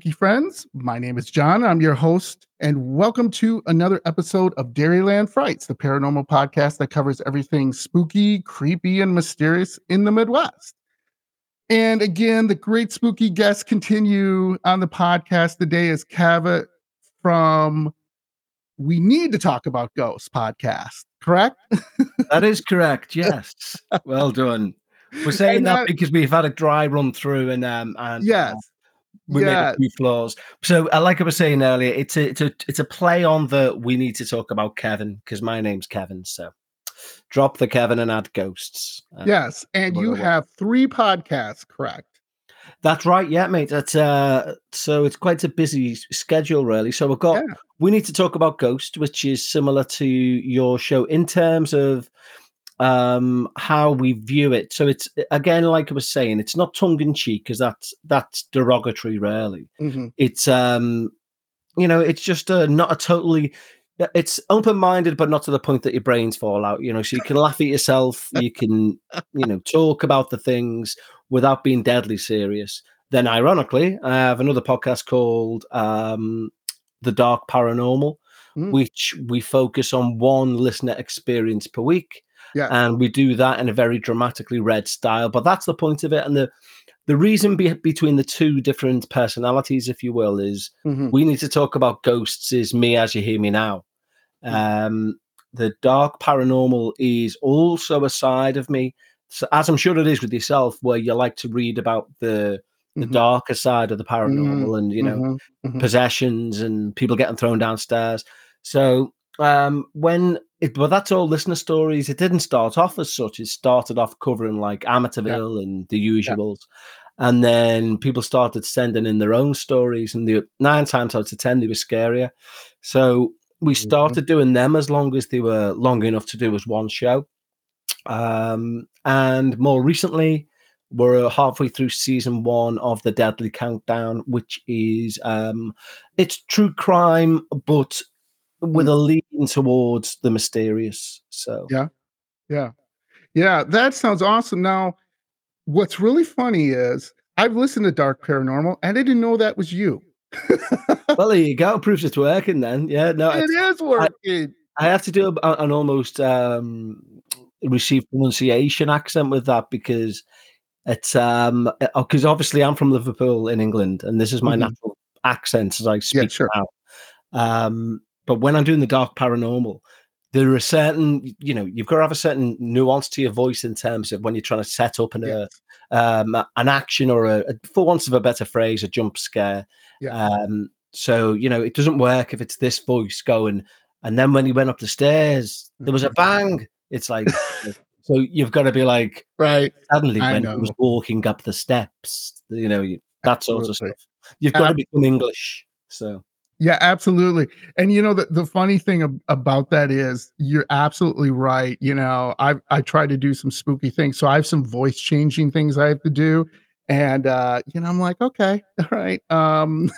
spooky friends. My name is John. I'm your host, and welcome to another episode of Dairyland Frights, the paranormal podcast that covers everything spooky, creepy, and mysterious in the Midwest. And again, the great spooky guests continue on the podcast today is Kava from We Need to Talk About Ghosts podcast, correct? that is correct. Yes. well done. We're saying that, that, because we've had a dry run through and um and yes. We yeah. made a few flaws. So, uh, like I was saying earlier, it's a, it's a it's a play on the we need to talk about Kevin because my name's Kevin. So, drop the Kevin and add ghosts. Uh, yes, and you have three podcasts, correct? That's right, yeah, mate. That's uh, so it's quite a busy schedule, really. So we've got yeah. we need to talk about Ghost, which is similar to your show in terms of um how we view it so it's again like i was saying it's not tongue-in-cheek because that's that's derogatory really mm-hmm. it's um you know it's just a not a totally it's open-minded but not to the point that your brains fall out you know so you can laugh at yourself you can you know talk about the things without being deadly serious then ironically i have another podcast called um the dark paranormal mm. which we focus on one listener experience per week yeah. And we do that in a very dramatically read style. But that's the point of it. And the the reason be- between the two different personalities, if you will, is mm-hmm. we need to talk about ghosts. Is me as you hear me now. Mm-hmm. Um, the dark paranormal is also a side of me, so, as I'm sure it is with yourself, where you like to read about the the mm-hmm. darker side of the paranormal mm-hmm. and you know mm-hmm. Mm-hmm. possessions and people getting thrown downstairs. So um, when it, but that's all listener stories. It didn't start off as such. It started off covering like Amityville yeah. and the usuals. Yeah. And then people started sending in their own stories, and the nine times out of ten they were scarier. So we mm-hmm. started mm-hmm. doing them as long as they were long enough to do as one show. Um, and more recently, we're halfway through season one of the Deadly Countdown, which is um, it's true crime, but with mm. a lean towards the mysterious. So yeah, yeah, yeah. That sounds awesome. Now, what's really funny is I've listened to Dark Paranormal and I didn't know that was you. well, there you go. Proves it's working then. Yeah, no, it is working. I, I, have to do a, an almost um, received pronunciation accent with that because it's um because uh, obviously I'm from Liverpool in England and this is my mm-hmm. natural accent as I speak yeah, sure. now. Um, but when I'm doing the dark paranormal, there are certain, you know, you've got to have a certain nuance to your voice in terms of when you're trying to set up an uh, um, an action or a, for want of a better phrase, a jump scare. Yeah. Um, so you know, it doesn't work if it's this voice going, and then when he went up the stairs, there was a mm-hmm. bang. It's like, so you've got to be like, right. Suddenly, I when know. he was walking up the steps, you know, that sort of stuff. You've got to become English. So yeah, absolutely. And you know the, the funny thing ab- about that is you're absolutely right. You know, I I try to do some spooky things. So I have some voice changing things I have to do. And uh, you know, I'm like, okay, all right. Um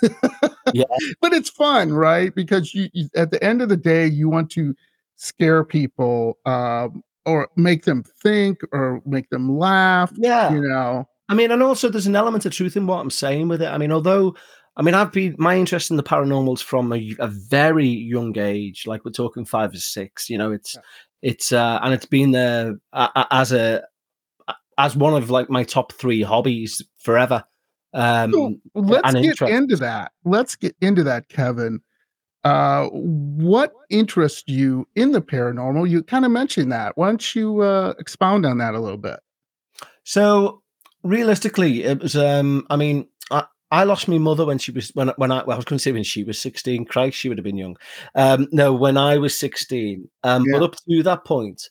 yeah. but it's fun, right? Because you, you, at the end of the day, you want to scare people um or make them think or make them laugh. Yeah. You know. I mean, and also there's an element of truth in what I'm saying with it. I mean, although I mean, I've been my interest in the paranormals from a, a very young age. Like we're talking five or six. You know, it's yeah. it's uh, and it's been there uh, as a as one of like my top three hobbies forever. Um, so let's get interest. into that. Let's get into that, Kevin. Uh, what interests you in the paranormal? You kind of mentioned that. Why don't you uh, expound on that a little bit? So, realistically, it was. Um, I mean, I lost my mother when she was when when I, well, I was going to say when she was sixteen. Christ, she would have been young. Um, no, when I was sixteen. Um, yeah. but up to that point,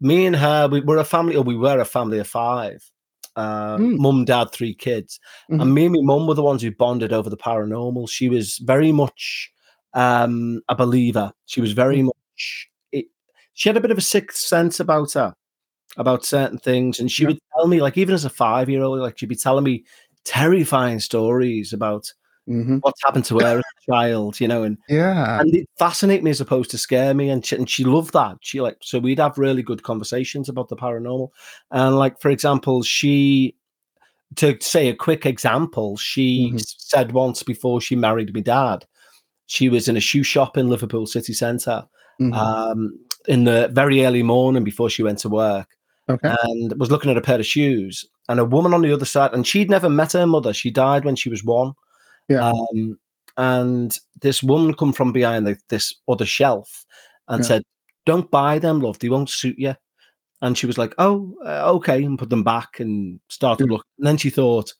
me and her, we were a family, or we were a family of five. Uh, mm. Mum, dad, three kids, mm-hmm. and me and my mum were the ones who bonded over the paranormal. She was very much um, a believer. She was very mm. much. It, she had a bit of a sixth sense about her, about certain things, and she yeah. would tell me, like even as a five year old, like she'd be telling me terrifying stories about mm-hmm. what's happened to her as a child, you know, and yeah, and it fascinated me as opposed to scare me, and she, and she loved that. She like so we'd have really good conversations about the paranormal, and like for example, she to say a quick example, she Mhm. said once before she married me dad, she was in a shoe shop in Liverpool city centre Mhm. um, in the very early morning before she went to work okay. and was looking at a pair of shoes. And a woman on the other side, and she'd never met her mother. She died when she was one. Yeah. Um, and this woman come from behind the, this other shelf and Yeah. said, "Don't buy them, love. They won't suit you." And she was like, "Oh, uh, okay," and put them back and started Yeah. looking. And then she thought,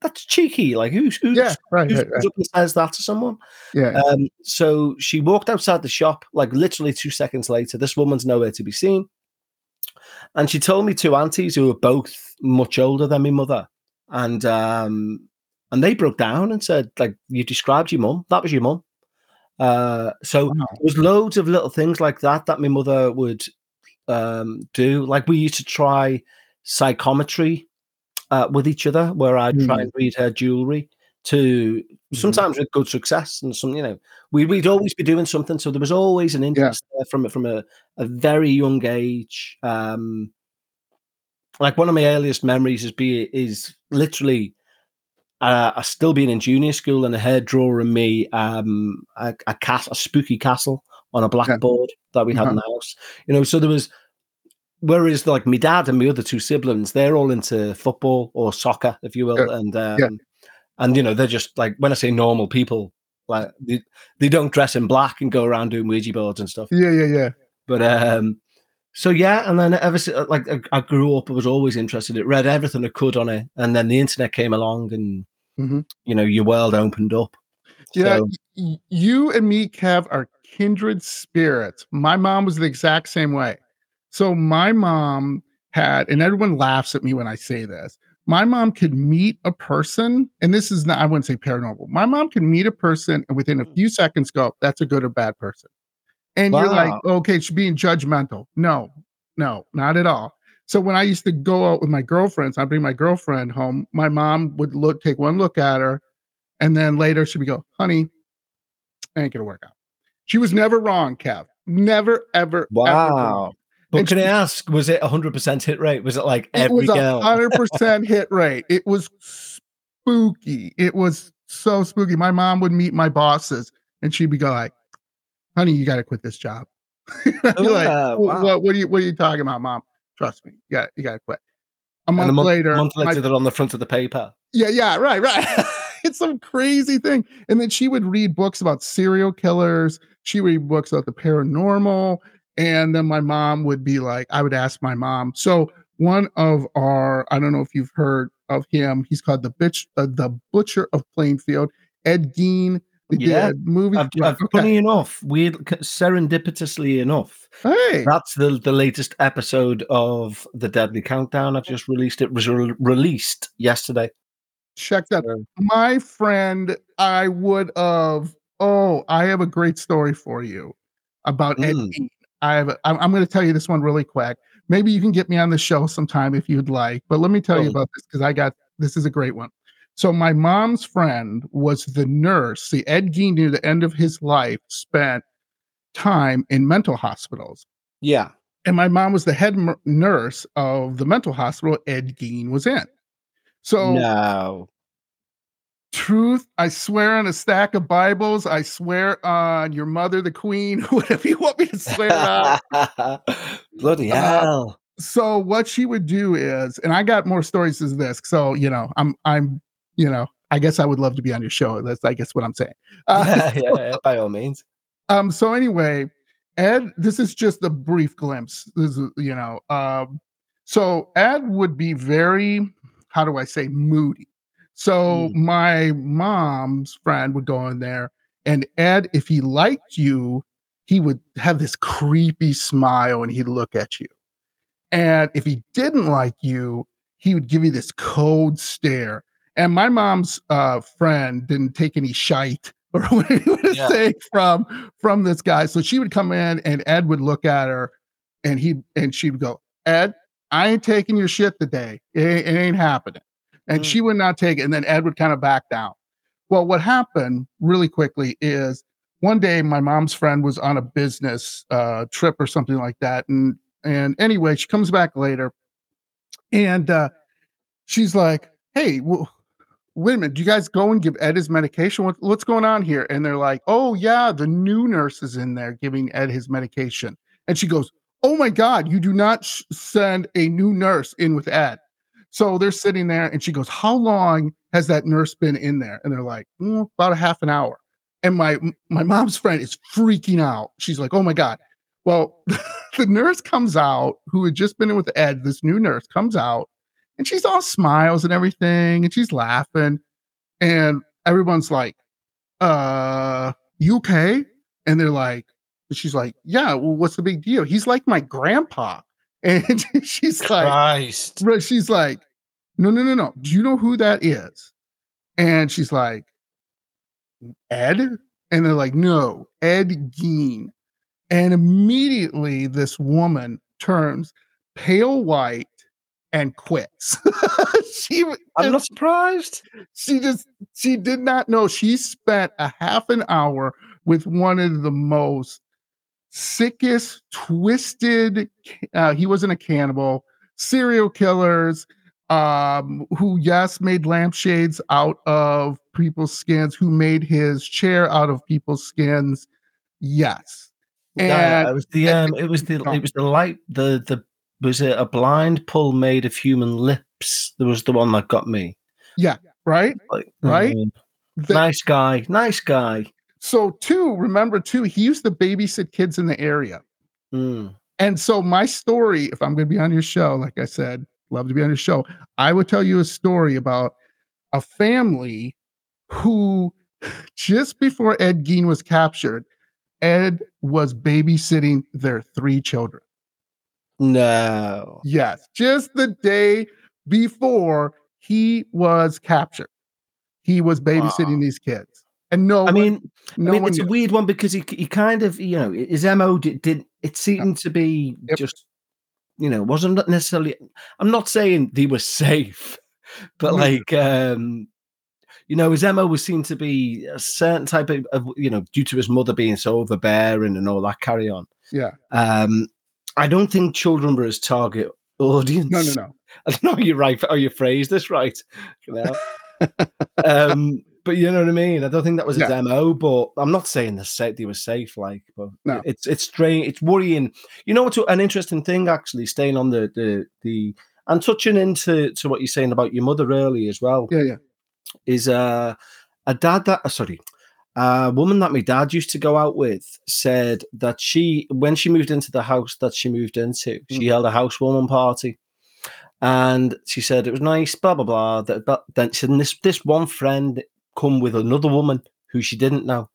"That's cheeky. Like, who's who's yeah. Right. who's right, right. says that to someone?" Yeah. Um, so she walked outside the shop, like literally two seconds later. This woman's nowhere to be seen. And she told me two aunties who were both much older than my mother. And um, and they broke down and said, like, you described your mum. That was your mum. Uh, so Wow. there was loads of little things like that that my mother would um, do. Like we used to try psychometry uh, with each other, where I'd try Mm. and read her jewelry to Mhm. sometimes with good success and some, you know, we, we'd always be doing something. So there was always an interest there from from a, a very young age. Um, like one of my earliest memories is be is literally uh, I still being in junior school and a hair drawing me um, a, a cas- a spooky castle on a blackboard that we had in the house. You know, so there was. Whereas, like my dad and my other two siblings, they're all into football or soccer, if you will, Yeah. and um, Yeah. And you know they're just like when I say normal people, like they, they don't dress in black and go around doing Ouija boards and stuff. Yeah. Yeah. Yeah. But um, so yeah, and then ever since like I, grew up, I was always interested. It read everything I could on it, and then the internet came along, and Mhm. you know your world opened up. Yeah, So- you and me, Kev, are kindred spirits. My mom was the exact same way. So my mom had, and everyone laughs at me when I say this. My mom could meet a person, and this is not, I wouldn't say paranormal. My mom could meet a person and within a mm. few seconds go, that's a good or bad person. And you're like, okay, she's being judgmental. No, no, not at all. So when I used to go out with my girlfriends, I'd bring my girlfriend home. My mom would look, take one look at her, and then later she would be go, honey, ain't gonna work out. She was never wrong, Kev. Never, ever, ever Wow. wrong. But And can I ask, was it a hundred percent hit rate? Was it like every It was a girl? hundred percent hit rate. It was spooky. It was so spooky. My mom would meet my bosses and she'd be go like, honey, you gotta quit this job. I'd like, oh, "Wh- wow. what, what are you what are you talking about, mom? Trust me, you got you gotta quit. A month, a month later, a month my later, they're on the front of the paper. Yeah, yeah, right, right. it's some crazy thing. And then she would read books about serial killers. She read books about the paranormal. And then my mom would be like, I would ask my mom. So one of our, I don't know if you've heard of him. He's called the bitch, uh, the Butcher of Plainfield. Ed Gein. Yeah, did movies. I've, I've- okay. Funny enough, weird, serendipitously enough, Hey, that's the the latest episode of the Deadly Countdown. I've just released it. Was re- released yesterday. check that. So- My friend, I would have. Oh, I have a great story for you about Ed Mm. Gein. I have. a- I'm, I'm going to tell you this one really quick. Maybe you can get me on the show sometime if you'd like. But let me tell you about this because I got this is a great one. So my mom's friend was the nurse. The Ed Gein near the end of his life spent time in mental hospitals. Yeah. And my mom was the head m- nurse of the mental hospital Ed Gein was in. So no. Truth i swear on a stack of bibles i swear on your mother the queen whatever you want me to swear on Bloody Uh, hell. so what she would do is and i got more stories as this so you know i'm i'm you know i guess i would love to be on your show that's i guess what i'm saying uh, yeah, yeah, yeah, by all means. um so anyway ed this is just a brief glimpse this is you know um so ed would be very how do i say moody so Mm. my mom's friend would go in there and ed if he liked you he would have this creepy smile and he'd look at you and if he didn't like you he would give you this cold stare and my mom's uh friend didn't take any shite or what he would Yeah. say from from this guy. So she would come in and Ed would look at her and he and she would go, Ed, I ain't taking your shit today. It, it ain't happening. And Mm. she would not take it. And then Ed would kind of back down. Well, what happened really quickly is one day my mom's friend was on a business uh, trip or something like that. And and anyway, she comes back later and uh, she's like, hey, well, wait a minute, do you guys go and give Ed his medication? What, what's going on here? And they're like, oh, yeah, the new nurse is in there giving Ed his medication. And she goes, oh my God, you do not sh- send a new nurse in with Ed. So they're sitting there and she goes, how long has that nurse been in there? And they're like, mm, about a half an hour. And my my mom's friend is freaking out. She's like, oh my God. Well, the nurse comes out who had just been in with Ed, this new nurse comes out and she's all smiles and everything and she's laughing and everyone's like uh you okay and they're like she's like yeah well what's the big deal he's like my grandpa and she's like Christ. she's like no no no no do you know who that is and she's like ed and they're like no ed gein and immediately this woman turns pale white and quits. she I'm not surprised. She just she did not know. She spent a half an hour with one of the most sickest, twisted. Uh, he wasn't a cannibal. Serial killers, um, who yes made lampshades out of people's skins, who made his chair out of people's skins. Yes. And yeah, it was the um, it was the it was the light the the was it a blind pull made of human lips? There was the one that got me. Yeah, right, like, right. Um, the, nice guy, nice guy. So, too, remember too, he used to babysit kids in the area. Mm. And so, my story, if I'm going to be on your show, like I said, love to be on your show, I would tell you a story about a family who, just before Ed Gein was captured, Ed was babysitting their three children. No. Yes, just the day before he was captured, he was babysitting wow. these kids. And no, I mean, no I mean, it's knew. a weird one because he, he kind of, you know, his mo did, did it seemed to be yep. just, you know, wasn't necessarily. I'm not saying they were safe, but mm-hmm. like, um, you know, his mo was seemed to be a certain type of, of, you know, due to his mother being so overbearing and all that carry on. Yeah. Um, I don't think children were his target audience. No, no, no. I don't know you're right. Or you phrased this right. You know? um, but you know what I mean. I don't think that was a demo. But I'm not saying the safety was safe. Like, but no. it's it's strange. It's worrying. You know what's an interesting thing actually? Staying on the the the and touching into to what you're saying about your mother early as well. Yeah, yeah. Is uh a dad that uh, sorry a woman that my dad used to go out with said that she, when she moved into the house that she moved into, mm. she held a housewarming party, and she said it was nice, blah blah blah. That, but then she said this this one friend come with another woman who she didn't know.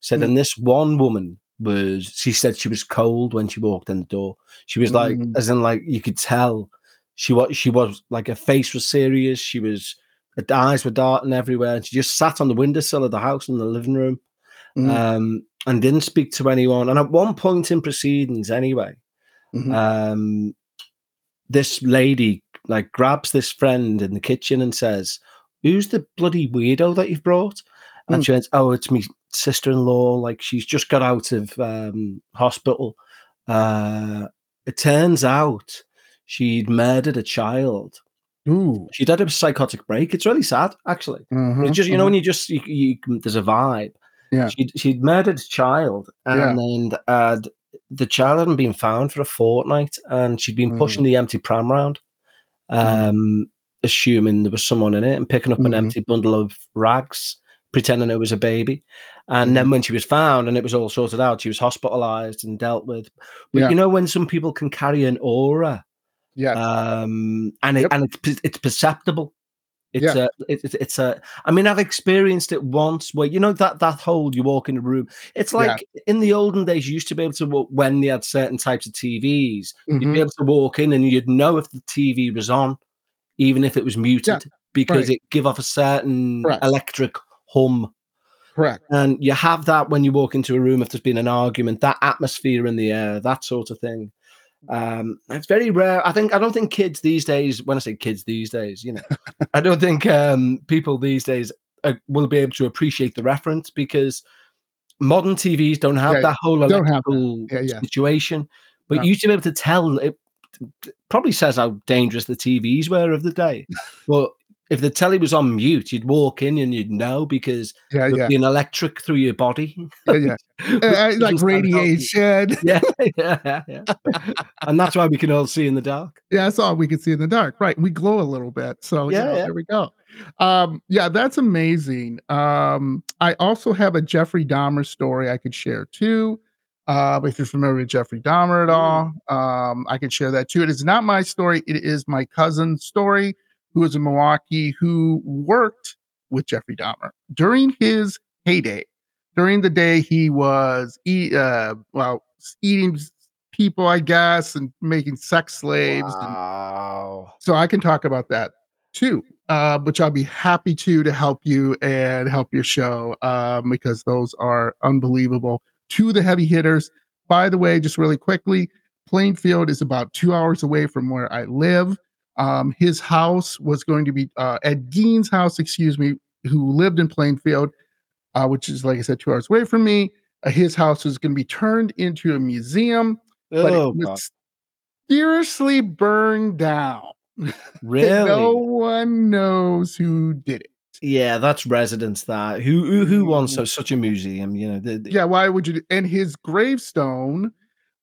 Said, mm. and this one woman was, she said she was cold when she walked in the door. She was like, mm. as in like you could tell, she was she was like her face was serious. She was her eyes were darting everywhere. And she just sat on the windowsill of the house in the living room mm. um, and didn't speak to anyone. And at one point in proceedings, anyway, mm-hmm. um, this lady like grabs this friend in the kitchen and says, Who's the bloody weirdo that you've brought? And mm. she went, Oh, it's me sister in law. Like she's just got out of um, hospital. Uh, it turns out she'd murdered a child Ooh. She'd had a psychotic break. It's really sad, actually. Mm-hmm, it's just you know when you just you, you, there's a vibe. Yeah. She she'd murdered a child, and yeah. then uh, the child hadn't been found for a fortnight, and she'd been pushing mm. the empty pram around, mm. um, mm. Assuming there was someone in it, and picking up mm-hmm. an empty bundle of rags, pretending it was a baby. And mm. then mm-hmm. when she was found and it was all sorted out, she was hospitalized and dealt with. But yeah. you know when some people can carry an aura yeah. Um, and it, yep. and it's it's perceptible. It's yeah. a it's it's a. I mean, I've experienced it once where you know that that hole you walk in a room. It's like yeah. in the olden days, you used to be able to walk when they had certain types of TVs. Mm-hmm. You'd be mm-hmm. able to walk in and you'd know if the TV was on, even if it was muted, yeah. because right. it give off a certain Correct. electric hum. Correct. And you have that when you walk into a room if there's been an argument, that atmosphere in the air, that sort of thing. Um, it's very rare. I think I don't think kids these days. When I say kids these days, you know, I don't think um, people these days uh, will be able to appreciate the reference because modern TVs don't have yeah, that whole electrical yeah, yeah. situation. But no. you used to be able to tell. It probably says how dangerous the TVs were of the day, but if the telly was on mute, you'd walk in and you'd know because yeah, there'd yeah, be an electric through your body. yeah, yeah. Uh, uh, like radiation. Yeah, yeah, yeah. and that's why we can all see in the dark. Yeah, that's all we can see in the dark. Right. We glow a little bit. So Yeah, you know, yeah. there we go. Um, yeah, that's amazing. Um, I also have a Jeffrey Dahmer story I could share too. Uh, if you're familiar with Jeffrey Dahmer at all, um, I can share that too. It is not my story, it is my cousin's story, who is in Milwaukee, who worked with Jeffrey Dahmer during his heyday. During the day he was eat uh well eating people, I guess, and making sex slaves Wow. so I can talk about that too, uh, which I'll be happy to to help you and help your show um, because those are unbelievable. To the heavy hitters. By the way, just really quickly, Plainfield is about two hours away from where I live. Um, his house was going to be uh, Ed Gein's house, excuse me, who lived in Plainfield, uh, which is like I said, two hours away from me. Uh, his house was going to be turned into a museum, but Oh, it God. was mysteriously burned down. really? No one knows who did it. Yeah, that's residence. That who who, who wants Mm. so, such a museum? You know, the, the- Yeah, why would you? Do, and his gravestone,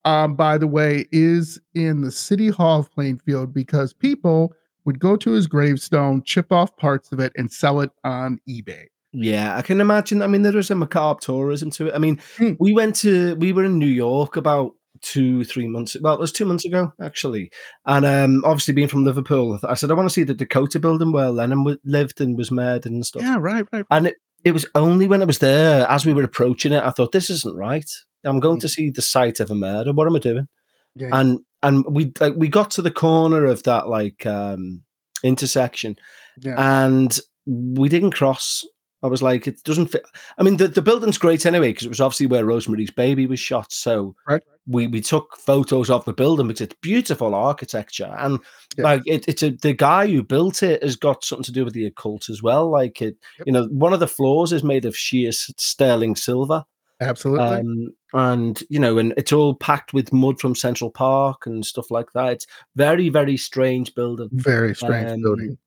um, by the way, is in the city hall of Plainfield because people would go to his gravestone, chip off parts of it, and sell it on eBay. Yeah, I can imagine. I mean, there is a macabre tourism to it. I mean, Hmm. we went to we were in New York about two, three months. Well, it was two months ago actually, and um, obviously being from Liverpool, I said I want to see the Dakota building where Lennon lived and was murdered and stuff. Yeah, right, right. And it, it was only when I was there, as we were approaching it, I thought this isn't right. I'm going to see the site of a murder. What am I doing? Yeah, And and we like we got to the corner of that like um intersection yeah. and we didn't cross. I was like, it doesn't fit. I mean, the, the building's great anyway because it was obviously where Rosemary's Baby was shot. So Right. we we took photos of the building because it's beautiful architecture and Yeah. like it, it's a the guy who built it has got something to do with the occult as well. Like it, Yep. you know, one of the floors is made of sheer sterling silver. Absolutely. Um, and you know, and it's all packed with mud from Central Park and stuff like that. It's very, very strange building. Very strange um, building.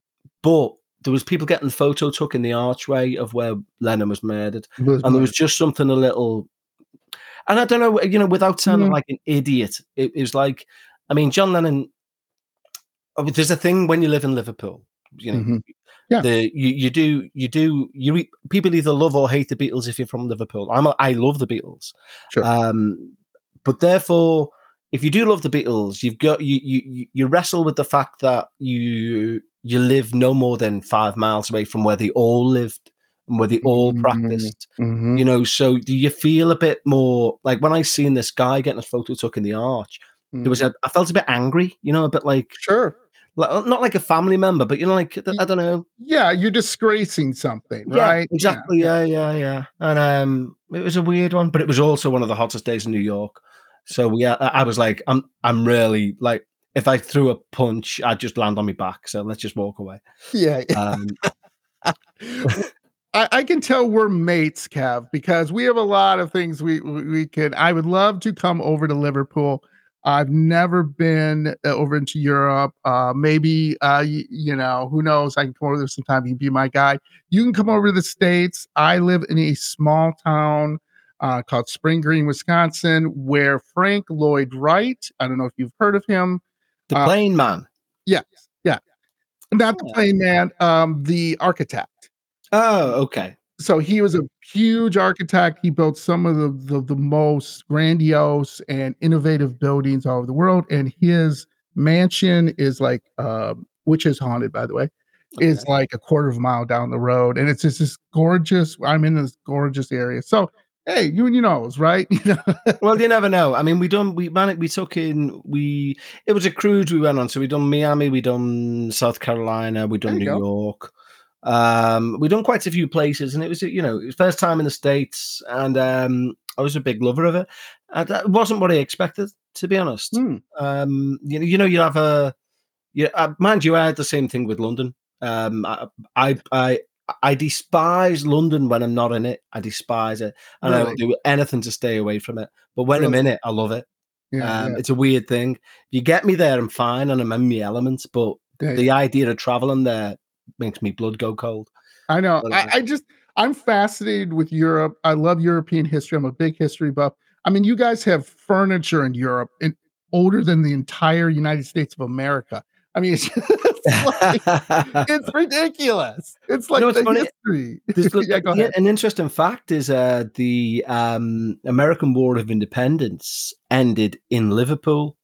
But there was people getting the photo took in the archway of where Lennon was murdered, was and there was just something a little. And I don't know, you know, without sounding Yeah. like an idiot, it, it was like, I mean, John Lennon. oh, There's a thing when you live in Liverpool, you know, Mhm. Yeah. the you, you do you do you people either love or hate the Beatles if you're from Liverpool. I'm a, I love the Beatles, Sure. um, but therefore, if you do love the Beatles, you've got you you- you wrestle with the fact that you you live no more than five miles away from where they all lived and where they all Mhm. practiced. Mhm. You know, so do you feel a bit more like when I seen this guy getting a photo took in the arch? There was Mhm. a I felt a bit angry, you know, a bit like, sure. like not like a family member, but you know, like I don't know, Yeah, you're disgracing something, yeah, right? exactly, yeah, yeah, yeah. And um, it was a weird one, but it was also one of the hottest days in New York. So yeah, I was like, I'm, I'm really like, if I threw a punch, I'd just land on my back. So let's just walk away. Yeah. Um, I, I can tell we're mates, Kev, because we have a lot of things we we can. I would love to come over to Liverpool. I've never been uh, over into Europe. Uh, maybe uh, y- you know, who knows? I can come over there sometime. You can be my guy. You can come over to the states. I live in a small town uh, called Spring Green, Wisconsin, where Frank Lloyd Wright. I don't know if you've heard of him. The Uh, plane man. Yes, yeah, not the Yeah. plane man. Um, the architect Oh, okay. so he was a huge architect. He built some of the, the the most grandiose and innovative buildings all over the world. And his mansion is like, um, which is haunted, by the way, is like a quarter of a mile down the road, and it's just this gorgeous. I'm in this gorgeous area. So hey, you and you knows right? You know, Well, you never know. I mean, we done we man, we took in we it was a cruise we went on. So we done Miami, we done South Carolina, we done New go. York. Um, we done quite a few places, and it was you know it was first time in the states, and um, I was a big lover of it. And that wasn't what I expected, to be honest. Hmm. Um, you know, you know, you have a, yeah, uh, mind you, I had the same thing with London. Um, I, I, I, I despise London when I'm not in it. I despise it, and I will Really? do anything to stay away from it. But when I'm in it, I love it. yeah, Um, yeah, It's a weird thing. If you get me there, I'm fine, and I'm in my elements. But yeah, the idea of traveling there makes me blood go cold. I know. I, I just I'm fascinated with Europe. I love European history. I'm a big history buff. I mean, you guys have furniture in Europe and older than the entire United States of America. I mean, it's, like, it's ridiculous. It's like you know, the funny? history. yeah, yeah, an interesting fact is uh, the um, American War of Independence ended in Liverpool.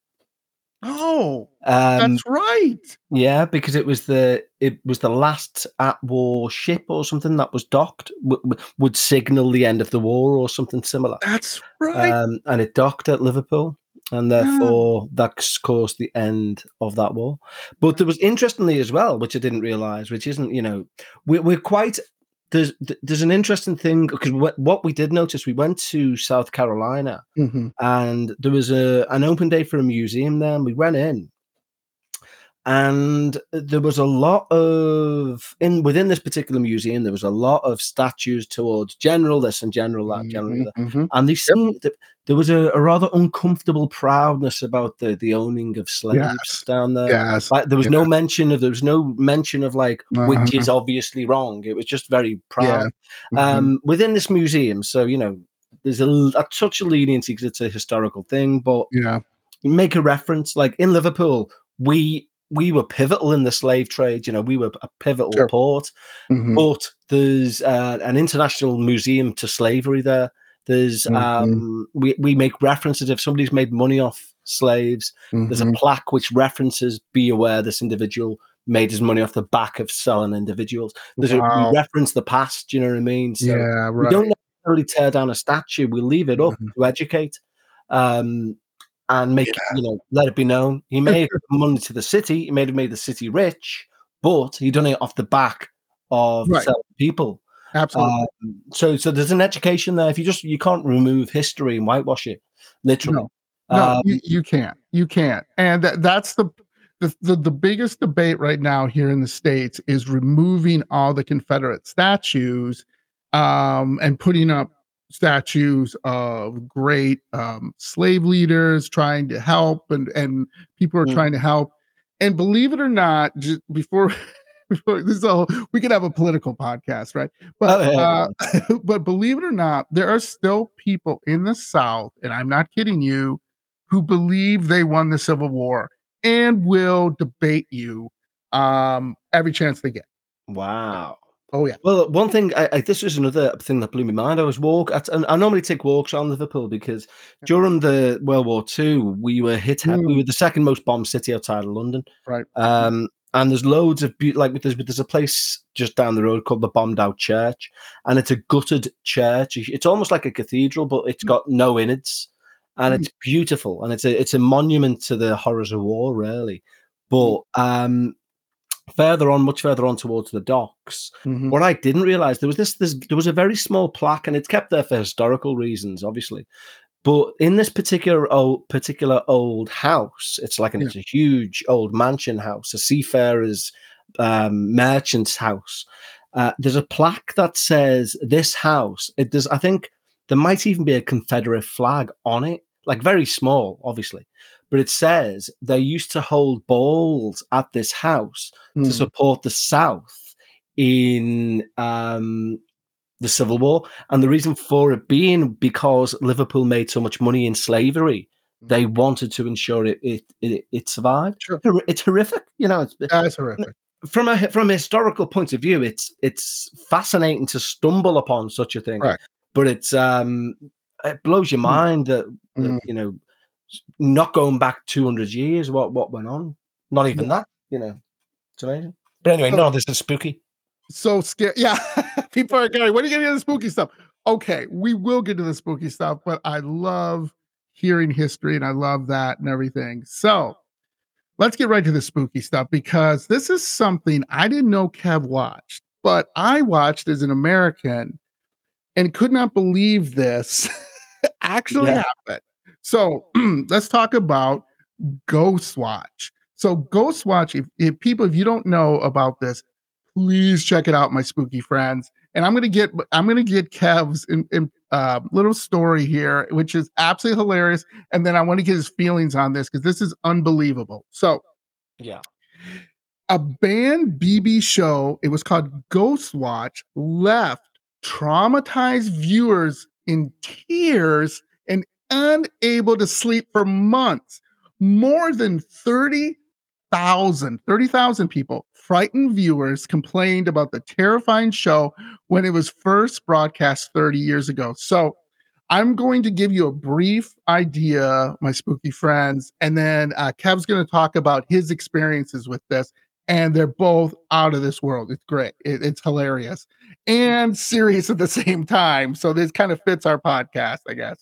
Oh, um, that's right. Yeah, because it was the it was the last at war ship or something that was docked w- would signal the end of the war or something similar. That's right. Um, and it docked at Liverpool and therefore that's caused the end of that war. But there was interestingly as well, which I didn't realize, which isn't you know we're, we're quite there's there's an interesting thing because what we did notice we went to South Carolina mm-hmm. and there was a an open day for a museum there and we went in and there was a lot of in within this particular museum there was a lot of statues towards general this and general that general mm-hmm, that mm-hmm. and they seemed that there was a, a, rather uncomfortable proudness about the the owning of slaves yes. down there yes. like there was yeah. no mention of there was no mention of like uh-huh. which is obviously wrong it was just very proud yeah. mm-hmm. um within this museum so you know there's a, a touch of leniency because it's a historical thing but yeah make a reference like in liverpool we we were pivotal in the slave trade. You know, we were a pivotal sure. port. Mm-hmm. But there's uh, an international museum to slavery there. There's mm-hmm. um, we we make references if somebody's made money off slaves. Mm-hmm. There's a mm-hmm. plaque which references "Be aware this individual made his money off the back of selling individuals." There's wow. a, we reference the past. You know what I mean? So yeah, right. We don't necessarily tear down a statue. We leave it up mm-hmm. to educate. Um, and make yeah. you know let it be known. He made money to the city he made have made the city rich but he done it off the back of right. people. Absolutely. Um, so so there's an education there. If you just you can't remove history and whitewash it literally. No, no um, you, you, can't. You can't. And that, that's the, the the the biggest debate right now here in the states is removing all the confederate statues um and putting up statues of great um, slave leaders trying to help and and people are mm. trying to help and believe it or not just before before this is all we could have a political podcast right but oh, yeah. uh, but believe it or not there are still people in the south and i'm not kidding you who believe they won the civil war and will debate you um every chance they get wow Oh yeah. Well, one thing I, I, this is another thing that blew my mind. I was walk. I, I normally take walks around Liverpool because during the World War II, we were hit. Mm. We were the second most bombed city outside of London. Right. Um, and there's loads of be- like there's there's a place just down the road called the Bombed Out Church, and it's a gutted church. It's almost like a cathedral, but it's got no innards, and mm. it's beautiful, and it's a it's a monument to the horrors of war, really. But um, further on, much further on towards the docks, mm-hmm. what I didn't realize there was this, this, there was a very small plaque, and it's kept there for historical reasons, obviously. But in this particular old, particular old house, it's like an, yeah. it's a huge old mansion house, a seafarer's um, merchant's house. Uh, there's a plaque that says this house. It does. I think there might even be a Confederate flag on it, like very small, obviously but it says they used to hold balls at this house mm. to hmm. support the South in um, the Civil War. And the reason for it being because Liverpool made so much money in slavery, they hmm. wanted to ensure it it it, it survived. Sure. It's horrific, you know. It's, yeah, it's horrific. From a from a historical point of view, it's it's fascinating to stumble upon such a thing. Right. But it's um it blows your hmm. mind that, that mm. you know not going back 200 years, what what went on? Not even that, you know. It's amazing. But anyway, so, no, this is spooky. So scary. Yeah. People are going, when are you getting into the spooky stuff? Okay, we will get to the spooky stuff, but I love hearing history and I love that and everything. So let's get right to the spooky stuff because this is something I didn't know Kev watched, but I watched as an American and could not believe this actually yeah. happened. So let's talk about Ghostwatch. So Ghostwatch, if, if people, if you don't know about this, please check it out, my spooky friends. And I'm gonna get I'm gonna get Kev's in, in uh, little story here, which is absolutely hilarious. And then I want to get his feelings on this because this is unbelievable. So yeah. a banned BBC show, it was called Ghost Watch, left traumatized viewers in tears unable to sleep for months. More than 30,000, 30,000 people, frightened viewers, complained about the terrifying show when it was first broadcast 30 years ago. So I'm going to give you a brief idea, my spooky friends, and then uh, Kev's going to talk about his experiences with this. And they're both out of this world. It's great. It, it's hilarious and serious at the same time. So this kind of fits our podcast, I guess.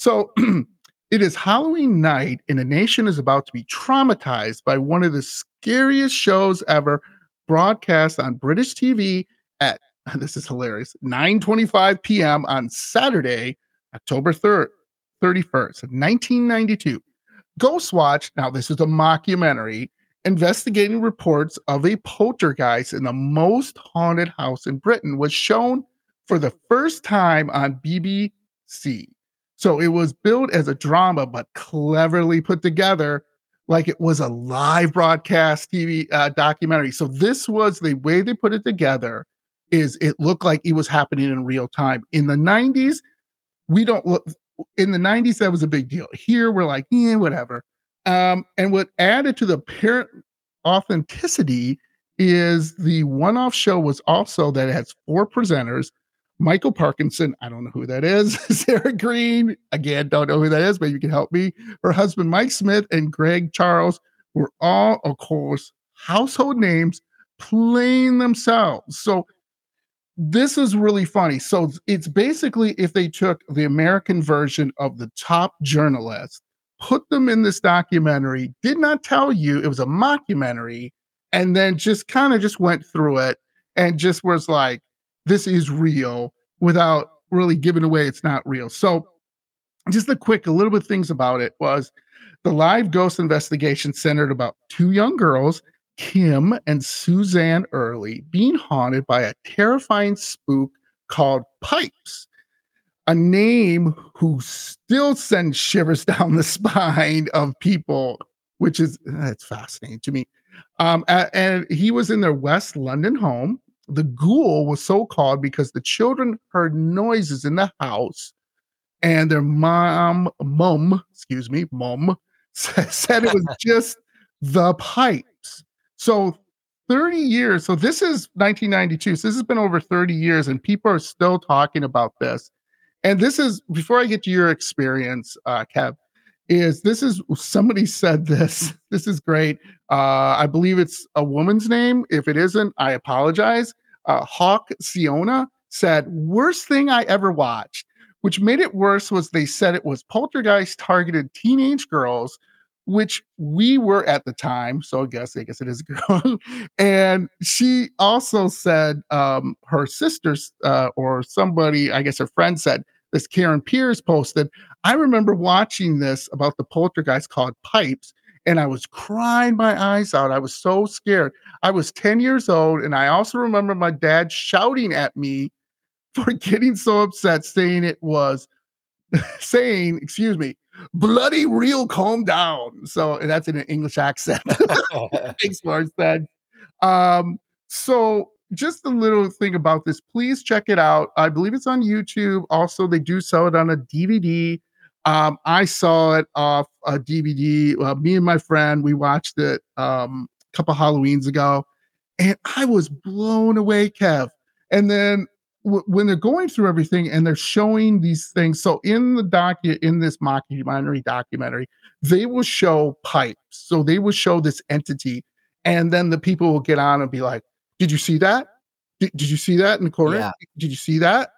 So it is Halloween night, and the nation is about to be traumatized by one of the scariest shows ever broadcast on British TV at this is hilarious 9:25 p.m. on Saturday, October 3rd, 31st, 1992. Ghostwatch, now this is a mockumentary investigating reports of a poltergeist in the most haunted house in Britain was shown for the first time on BBC. So it was billed as a drama, but cleverly put together like it was a live broadcast TV uh, documentary. So this was the way they put it together is it looked like it was happening in real time. In the 90s, we don't look in the 90s that was a big deal. Here we're like, yeah, whatever. Um, and what added to the parent authenticity is the one-off show was also that it has four presenters. Michael Parkinson, I don't know who that is. Sarah Greene, again, don't know who that is, but you can help me. Her husband, Mike Smith, and Craig Charles were all, of course, household names playing themselves. So this is really funny. So it's basically if they took the American version of the top journalist put them in this documentary, did not tell you it was a mockumentary, and then just kind of just went through it and just was like, this is real without really giving away it's not real. So just a quick, a little bit things about it was the live ghost investigation centered about two young girls, Kim and Suzanne Early, being haunted by a terrifying spook called Pipes a name who still sends shivers down the spine of people, which is that's fascinating to me. Um, and he was in their West London home. The ghoul was so called because the children heard noises in the house, and their mom, mom, excuse me, mom, said it was just the pipes. So 30 years. So this is 1992. So this has been over 30 years, and people are still talking about this and this is before I get to your experience, uh, Kev. Is this is somebody said this? This is great. Uh, I believe it's a woman's name. If it isn't, I apologize. Uh, Hawk Siona said, "Worst thing I ever watched." Which made it worse was they said it was poltergeist targeted teenage girls, which we were at the time. So I guess I guess it is a girl. and she also said um, her sisters uh, or somebody, I guess her friend said this Karen Pierce posted, I remember watching this about the poltergeist called Pipes, and I was crying my eyes out. I was so scared. I was 10 years old, and I also remember my dad shouting at me for getting so upset, saying it was saying, excuse me, bloody real calm down. So that's in an English accent. Thanks, more sense. Um, so just a little thing about this. Please check it out. I believe it's on YouTube. Also, they do sell it on a DVD. Um, I saw it off a DVD. Uh, me and my friend, we watched it um, a couple Halloweens ago, and I was blown away, Kev. And then w- when they're going through everything and they're showing these things, so in the docu in this mockumentary documentary, they will show pipes. So they will show this entity, and then the people will get on and be like, did you see that? Did, did you see that in the corner? Yeah. Did you see that?